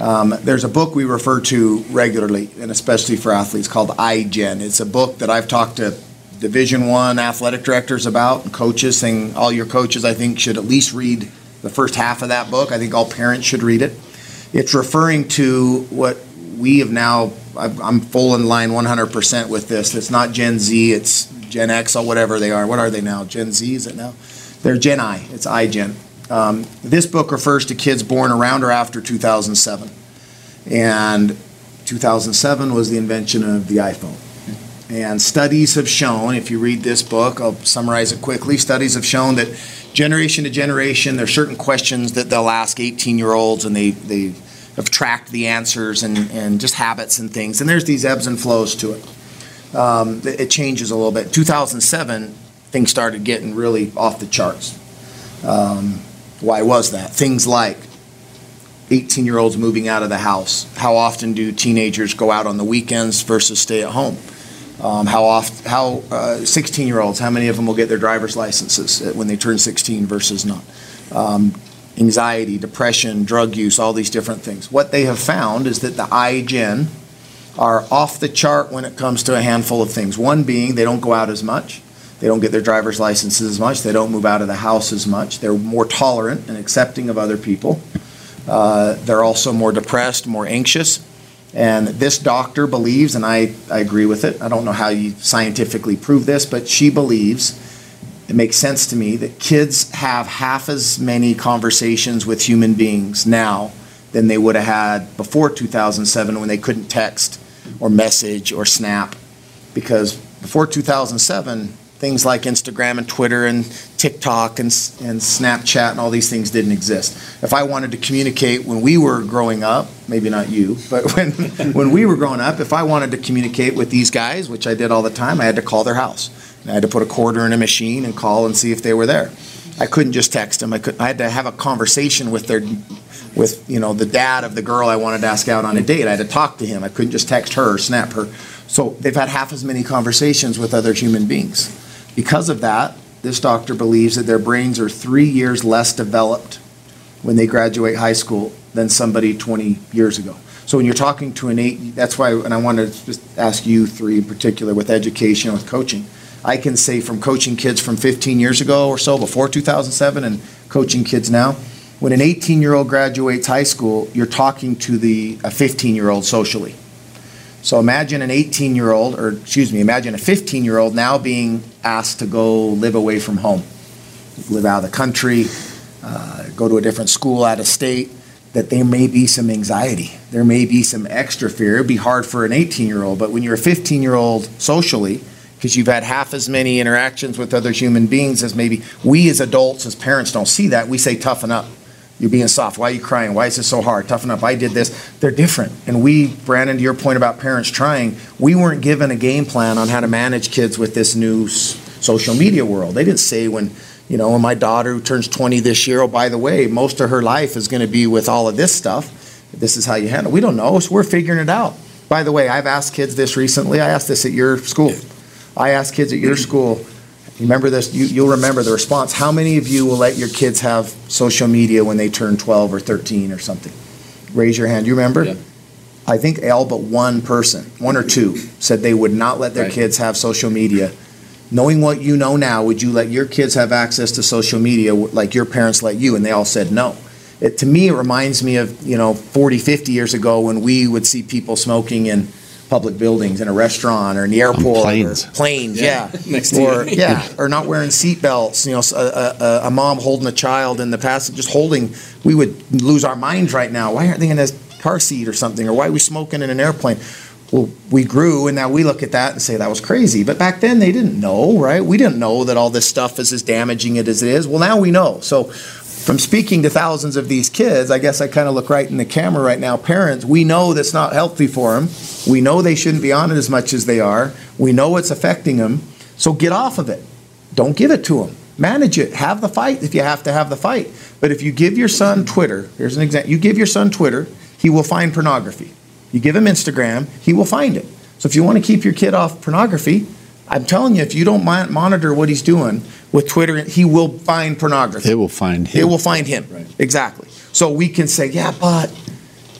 um, there's a book we refer to regularly, and especially for athletes, called iGen. It's a book that I've talked to Division One athletic directors about, and coaches, saying all your coaches, I think, should at least read the first half of that book. I think all parents should read it. It's referring to what we have now, I'm full in line 100% with this. It's not Gen Z, it's Gen X or whatever they are. What are they now? Gen Z, is it now? They're Gen I, it's iGen. Um, This book refers to kids born around or after 2007. And 2007 was the invention of the iPhone. And studies have shown, if you read this book, I'll summarize it quickly. Studies have shown that generation to generation, there's certain questions that they'll ask 18 year olds, and they, they have tracked the answers and, and just habits and things. And there's these ebbs and flows to it. Um, it it changes a little bit. 2007, things started getting really off the charts. Um, why was that? Things like 18 year olds moving out of the house. How often do teenagers go out on the weekends versus stay at home? Um, how often, how 16 year olds, how many of them will get their driver's licenses when they turn 16 versus not? Um, anxiety, depression, drug use, all these different things. What they have found is that the iGen are off the chart when it comes to a handful of things. One being they don't go out as much. They don't get their driver's licenses as much. They don't move out of the house as much. They're more tolerant and accepting of other people. Uh, they're also more depressed, more anxious. And this doctor believes, and I, I agree with it, I don't know how you scientifically prove this, but she believes, it makes sense to me, that kids have half as many conversations with human beings now than they would have had before 2007 when they couldn't text or message or snap. Because before 2007, things like Instagram and Twitter and TikTok and, and Snapchat and all these things didn't exist. If I wanted to communicate when we were growing up, maybe not you, but when, when we were growing up, if I wanted to communicate with these guys, which I did all the time, I had to call their house. And I had to put a quarter in a machine and call and see if they were there. I couldn't just text them. I could. I had to have a conversation with their, with you know the dad of the girl I wanted to ask out on a date. I had to talk to him. I couldn't just text her or snap her. So they've had half as many conversations with other human beings. Because of that, this doctor believes that their brains are three years less developed when they graduate high school than somebody 20 years ago. So when you're talking to an eight, that's why, and I want to just ask you three in particular with education, with coaching. I can say from coaching kids from 15 years ago or so, before 2007, and coaching kids now, when an 18 year old graduates high school, you're talking to the a 15 year old socially. So imagine an 18 year old, or excuse me, imagine a 15 year old now being asked to go live away from home, live out of the country, uh, go to a different school out of state. That there may be some anxiety, there may be some extra fear. It'd be hard for an 18 year old, but when you're a 15 year old socially, because you've had half as many interactions with other human beings as maybe we as adults, as parents, don't see that. We say, toughen up. You're being soft. Why are you crying? Why is this so hard? Toughen up. I did this. They're different. And we, Brandon, to your point about parents trying, we weren't given a game plan on how to manage kids with this new social media world. They didn't say when, you know, when my daughter who turns 20 this year, oh, by the way, most of her life is going to be with all of this stuff. This is how you handle. it. We don't know, so we're figuring it out. By the way, I've asked kids this recently. I asked this at your school. I asked kids at your school, remember this, you, you'll remember the response. How many of you will let your kids have social media when they turn 12 or 13 or something? Raise your hand. You remember? Yeah. I think all but one person, one or two, said they would not let their Right. kids have social media. Knowing what you know now, would you let your kids have access to social media like your parents let you? And they all said no. It, to me, it reminds me of, you know, 40, 50 years ago when we would see people smoking in public buildings, in a restaurant or in the airport. planes. Or planes, yeah. Next to or, you. yeah, or not wearing seatbelts, you know, s- a, a, a mom holding a child in the passenger, just holding, we would lose our minds right now. Why aren't they in a car seat or something? Or why are we smoking in an airplane? Well, we grew and now we look at that and say that was crazy. But back then they didn't know, right? We didn't know that all this stuff is as damaging it as it is. Well, now we know. So from speaking to thousands of these kids, I guess I kind of look right in the camera right now. Parents, we know that's not healthy for them. We know they shouldn't be on it as much as they are. We know it's affecting them. So get off of it. Don't give it to them. Manage it. Have the fight if you have to have the fight. But if you give your son Twitter, here's an example. You give your son Twitter, he will find pornography. You give him Instagram, he will find it. So if you want to keep your kid off pornography, I'm telling you, if you don't mon- monitor what he's doing with Twitter, he will find pornography. It will find him. It will find him. Right. Exactly. So we can say, yeah, but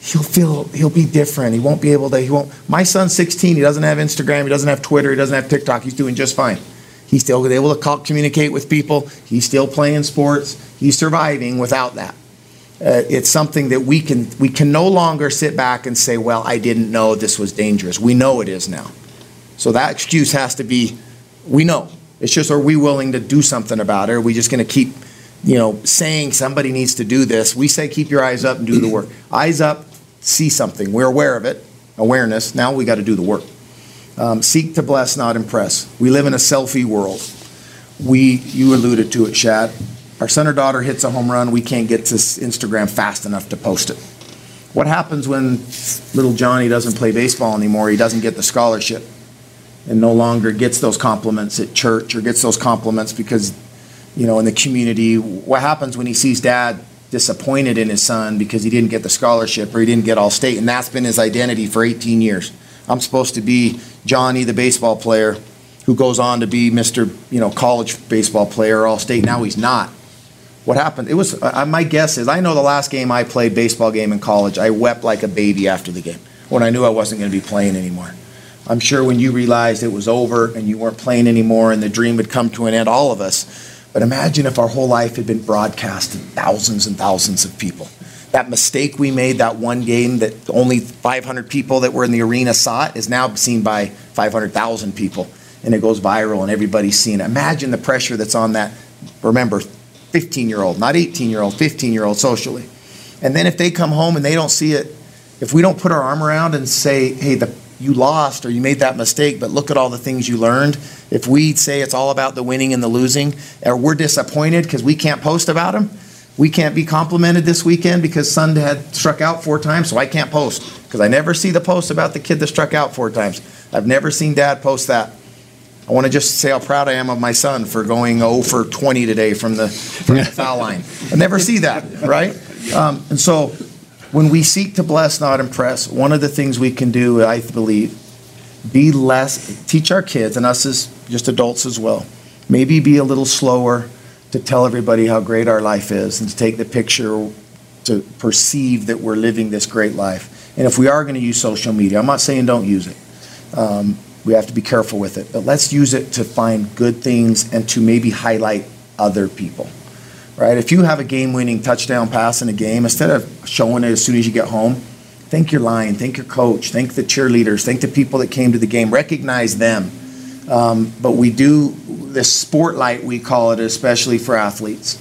he'll feel he'll be different. He won't be able to. He won't. My son's 16. He doesn't have Instagram. He doesn't have Twitter. He doesn't have TikTok. He's doing just fine. He's still able to communicate with people. He's still playing sports. He's surviving without that. Uh, it's something that we can we can no longer sit back and say, "Well, I didn't know this was dangerous." We know it is now. So that excuse has to be, we know. It's just, are we willing to do something about it? Are we just going to keep, you know, saying somebody needs to do this? We say, keep your eyes up and do the work. Eyes up, see something. We're aware of it, awareness. Now we got to do the work. Um, seek to bless, not impress. We live in a selfie world. We, you alluded to it, Shad. Our son or daughter hits a home run, we can't get to Instagram fast enough to post it. What happens when little Johnny doesn't play baseball anymore? He doesn't get the scholarship and no longer gets those compliments at church or gets those compliments because, you know, in the community. What happens when he sees dad disappointed in his son because he didn't get the scholarship or he didn't get all state? And that's been his identity for 18 years. I'm supposed to be Johnny, the baseball player, who goes on to be Mr. You know, college baseball player, all state. Now he's not. What happened? It was uh, my guess is I know the last game I played baseball game in college, I wept like a baby after the game when I knew I wasn't going to be playing anymore. I'm sure when you realized it was over and you weren't playing anymore and the dream had come to an end, all of us. But imagine if our whole life had been broadcast to thousands and thousands of people. That mistake we made, that one game that only 500 people that were in the arena saw it, is now seen by 500,000 people. And it goes viral and everybody's seeing it. Imagine the pressure that's on that, remember, 15 year old, not 18 year old, 15 year old socially. And then if they come home and they don't see it, if we don't put our arm around and say, hey, the you lost or you made that mistake, but look at all the things you learned. If we say it's all about the winning and the losing, or we're disappointed because we can't post about them, we can't be complimented this weekend because son had struck out four times, so I can't post because I never see the post about the kid that struck out four times. I've never seen dad post that. I want to just say how proud I am of my son for going 0 for 20 today from the, from the foul line. I never see that, right? Um, and so when we seek to bless, not impress, one of the things we can do, I believe, be less, teach our kids and us as just adults as well, maybe be a little slower to tell everybody how great our life is and to take the picture to perceive that we're living this great life. And if we are going to use social media, I'm not saying don't use it. Um, we have to be careful with it, but let's use it to find good things and to maybe highlight other people right? If you have a game-winning touchdown pass in a game, instead of showing it as soon as you get home, thank your line, thank your coach, thank the cheerleaders, thank the people that came to the game, recognize them. Um, but we do the sport light we call it, especially for athletes,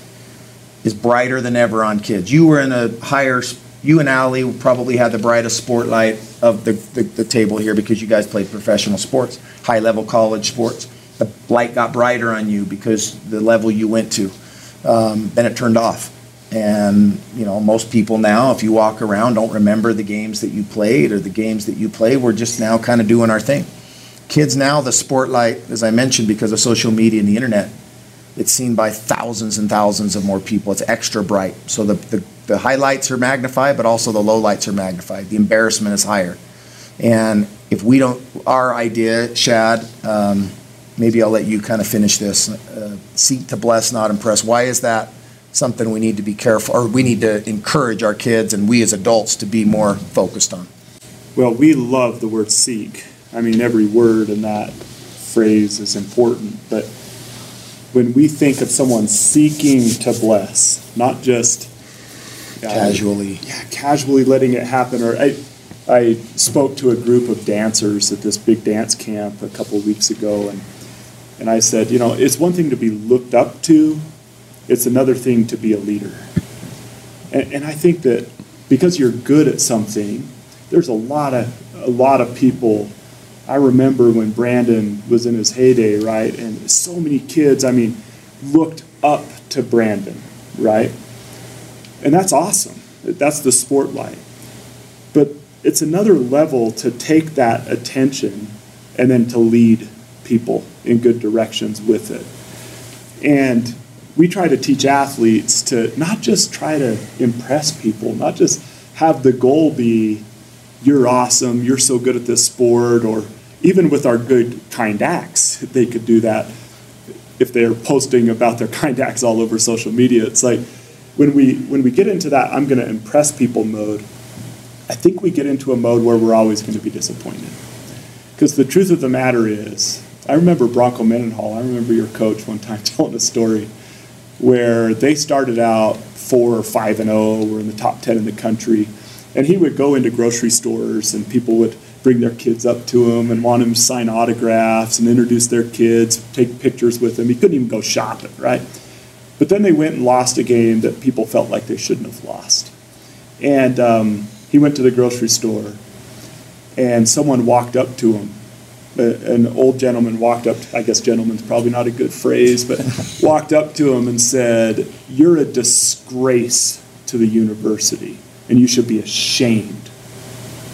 is brighter than ever on kids. You were in a higher. You and Ali probably had the brightest sport light of the, the, the table here because you guys played professional sports, high level college sports. The light got brighter on you because the level you went to um, then it turned off. And you know, most people now, if you walk around, don't remember the games that you played or the games that you play. We're just now kind of doing our thing. Kids now, the sport light, as I mentioned, because of social media and the internet, it's seen by thousands and thousands of more people. It's extra bright. So the, the, the highlights are magnified, but also the lowlights are magnified. The embarrassment is higher. And if we don't, our idea, Shad, um, maybe I'll let you kind of finish this. Uh, seek to bless, not impress. Why is that something we need to be careful, or we need to encourage our kids and we as adults to be more focused on? Well, we love the word seek. I mean, every word in that phrase is important, but when we think of someone seeking to bless, not just uh, casually, yeah, casually letting it happen, or I, I spoke to a group of dancers at this big dance camp a couple of weeks ago, and and I said, you know, it's one thing to be looked up to, it's another thing to be a leader. And, and I think that because you're good at something, there's a lot of a lot of people. I remember when Brandon was in his heyday, right? And so many kids, I mean, looked up to Brandon, right? And that's awesome. That's the sport light. But it's another level to take that attention and then to lead people in good directions with it. And we try to teach athletes to not just try to impress people, not just have the goal be, you're awesome, you're so good at this sport, or even with our good kind acts, they could do that if they're posting about their kind acts all over social media. It's like when we when we get into that I'm going to impress people mode, I think we get into a mode where we're always going to be disappointed. Because the truth of the matter is, I remember Bronco Mendenhall. I remember your coach one time telling a story where they started out four or five and zero, were in the top ten in the country, and he would go into grocery stores and people would bring their kids up to him and want him to sign autographs and introduce their kids, take pictures with them. He couldn't even go shopping, right? But then they went and lost a game that people felt like they shouldn't have lost. And um, he went to the grocery store, and someone walked up to him. An old gentleman walked up, I guess gentleman's probably not a good phrase, but walked up to him and said, You're a disgrace to the university, and you should be ashamed.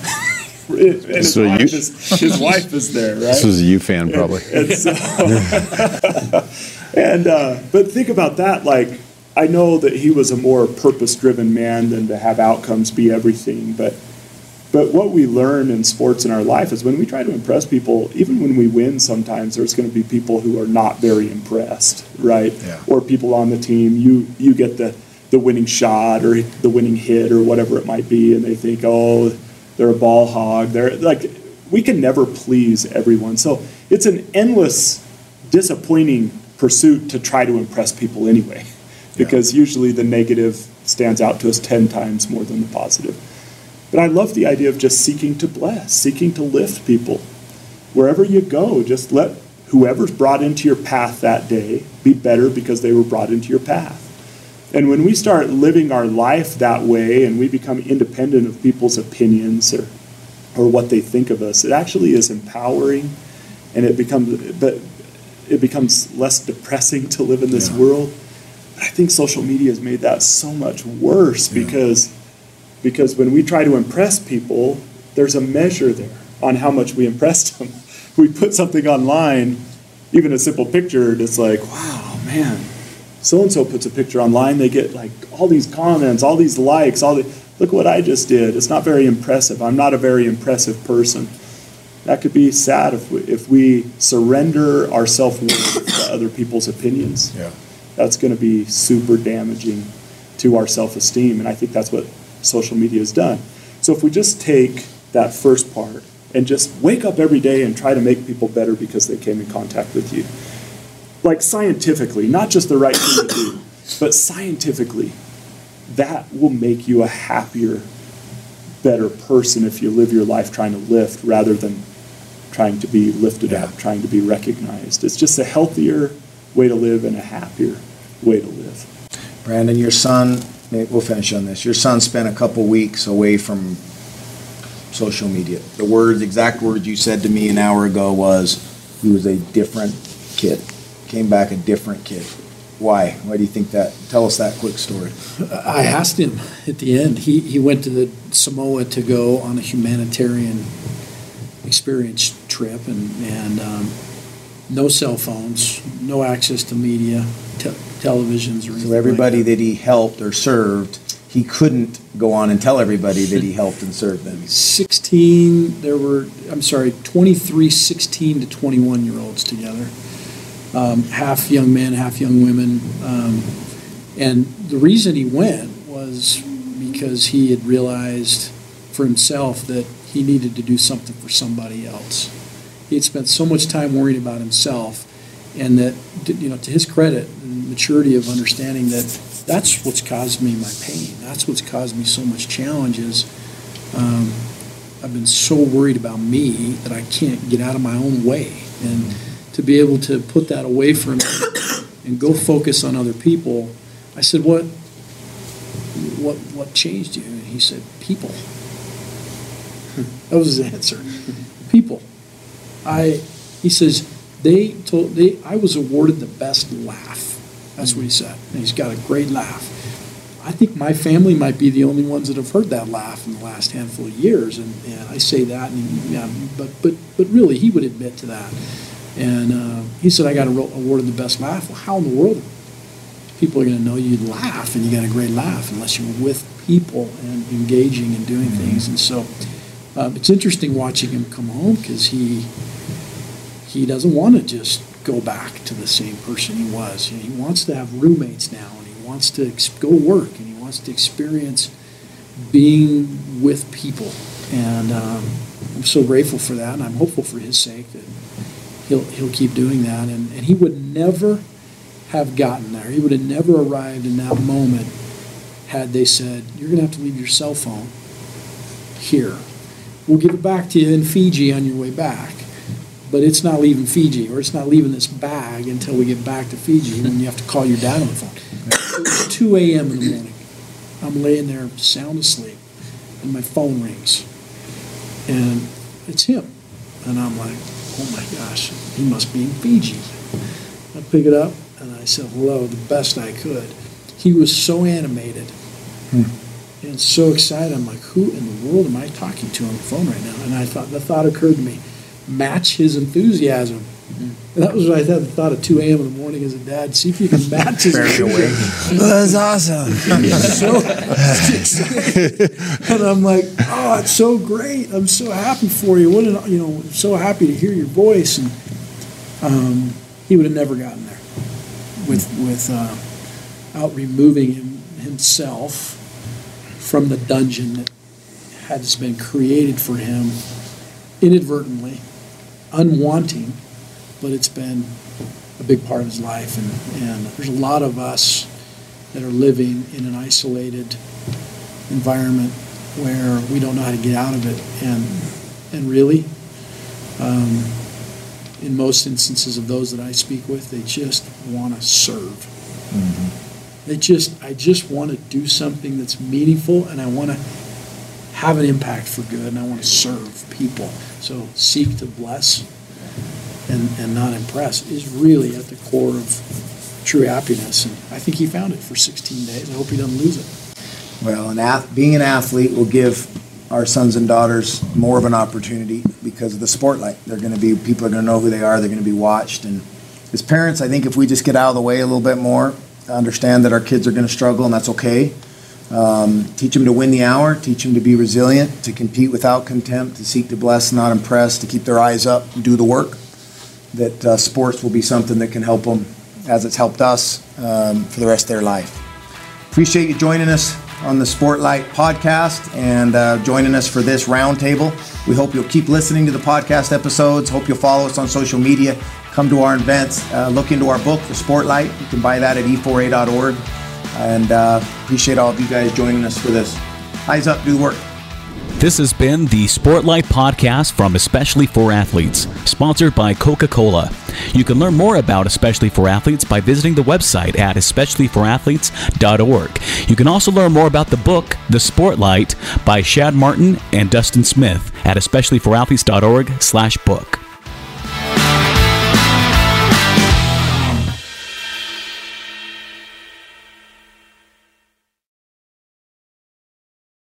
and his, So wife you- is, his wife is there, right? This was a U fan, probably. And so, and uh, but think about that. Like, I know that he was a more purpose-driven man than to have outcomes be everything. But but what we learn in sports in our life is when we try to impress people, even when we win, sometimes there's going to be people who are not very impressed, right? Yeah. Or people on the team. You you get the the winning shot or the winning hit or whatever it might be, and they think, oh, they're a ball hog. They're like, we can never please everyone. So it's an endless, disappointing pursuit to try to impress people anyway, because usually the negative stands out to us 10 times more than the positive. But I love the idea of just seeking to bless, seeking to lift people. Wherever you go, just let whoever's brought into your path that day be better because they were brought into your path. And when we start living our life that way and we become independent of people's opinions or, or what they think of us, it actually is empowering and it becomes, but it becomes less depressing to live in this world. But I think social media has made that so much worse because, because when we try to impress people, there's a measure there on how much we impressed them. We put something online, even a simple picture, and it's like, wow, man, so and so puts a picture online, they get like all these comments, all these likes, all the look what I just did. It's not very impressive. I'm not a very impressive person. That could be sad if we, if we surrender our self worth to other people's opinions. Yeah. That's going to be super damaging to our self esteem, and I think that's what social media has done. So if we just take that first part and just wake up every day and try to make people better because they came in contact with you like scientifically, not just the right thing to do, but scientifically, that will make you a happier, better person if you live your life trying to lift rather than trying to be lifted Yeah. up, trying to be recognized. It's just a healthier way to live and a happier way to live. Brandon, your son, we'll finish on this. Your son spent a couple weeks away from social media. The words, exact words you said to me an hour ago was he was a different kid. Came back a different kid. Why? Why do you think that? Tell us that quick story. I asked him at the end. He, he went to the Samoa to go on a humanitarian experience trip and, and um, no cell phones, no access to media, te- televisions or anything So everybody like that he helped or served, he couldn't go on and tell everybody that he helped and served them. 16, there were, I'm sorry, 23 16 to 21 year olds together. Um, half young men, half young women. Um, and the reason he went was because he had realized for himself that he needed to do something for somebody else. He had spent so much time worrying about himself, and that, you know, to his credit, maturity of understanding that that's what's caused me my pain. That's what's caused me so much challenges. Um, I've been so worried about me that I can't get out of my own way. And to be able to put that away from me and go focus on other people, I said, "What? What? What changed you?" And he said, "People." That was his answer. People. I. He says they told they. I was awarded the best laugh. That's what he said. And he's got a great laugh. I think my family might be the only ones that have heard that laugh in the last handful of years, and, and I say that, and yeah, but but but really, he would admit to that. And uh, he said, "I got awarded the best laugh." Well, how in the world people are going to know you laugh and you got a great laugh unless you're with people and engaging and doing things? And so, um, it's interesting watching him come home because he he doesn't want to just go back to the same person he was. He wants to have roommates now, and he wants to go work, and he wants to experience being with people. And um, I'm so grateful for that, and I'm hopeful for his sake that he'll he'll keep doing that, and and he would never have gotten there. He would have never arrived in that moment had they said, "You're going to have to leave your cell phone here. We'll give it back to you in Fiji on your way back." But it's not leaving Fiji, or it's not leaving this bag until we get back to Fiji when you have to call your dad on the phone. It's 2 a.m. in the morning. I'm laying there sound asleep, and my phone rings. And it's him. And I'm like, oh my gosh, he must be in Fiji. I pick it up, and I said hello the best I could. He was so animated hmm. and so excited. I'm like, who in the world am I talking to on the phone right now? And I thought, the thought occurred to me, match his enthusiasm. And that was what I had the thought at 2 a.m. in the morning as a dad. See if you can match his enthusiasm. That's awesome. so and I'm like, oh, it's so great. I'm so happy for you. What an, you know, so happy to hear your voice. And um, he would have never gotten there with with uh, out removing him, himself from the dungeon that has been created for him inadvertently, unwanting, but it's been a big part of his life. And, and there's a lot of us that are living in an isolated environment where we don't know how to get out of it. And, and really, um, in most instances of those that I speak with, they just want to serve. They just, I just want to do something that's meaningful and I want to have an impact for good and I want to serve people. So seek to bless and, and not impress is really at the core of true happiness. And I think he found it for 16 days. I hope he doesn't lose it. Well, an ath- being an athlete will give our sons and daughters more of an opportunity because of the spotlight. They're going to be people are going to know who they are. They're going to be watched. And as parents, I think if we just get out of the way a little bit more, understand that our kids are going to struggle, and that's okay. Um, teach them to win the hour. Teach them to be resilient, to compete without contempt, to seek to bless, not impress, to keep their eyes up, and do the work. That uh, sports will be something that can help them, as it's helped us um, for the rest of their life. Appreciate you joining us on the Sportlight podcast and uh, joining us for this roundtable. We hope you'll keep listening to the podcast episodes. Hope you'll follow us on social media. Come to our events. Uh, look into our book, The Sportlight. You can buy that at e e4a.org. And uh, appreciate all of you guys joining us for this. Eyes up, do the work. This has been the Sportlight Podcast from Especially for Athletes, sponsored by Coca Cola. You can learn more about Especially for Athletes by visiting the website at especiallyforathletes.org. You can also learn more about the book, The Sportlight, by Shad Martin and Dustin Smith at especiallyforathletes.org slash book.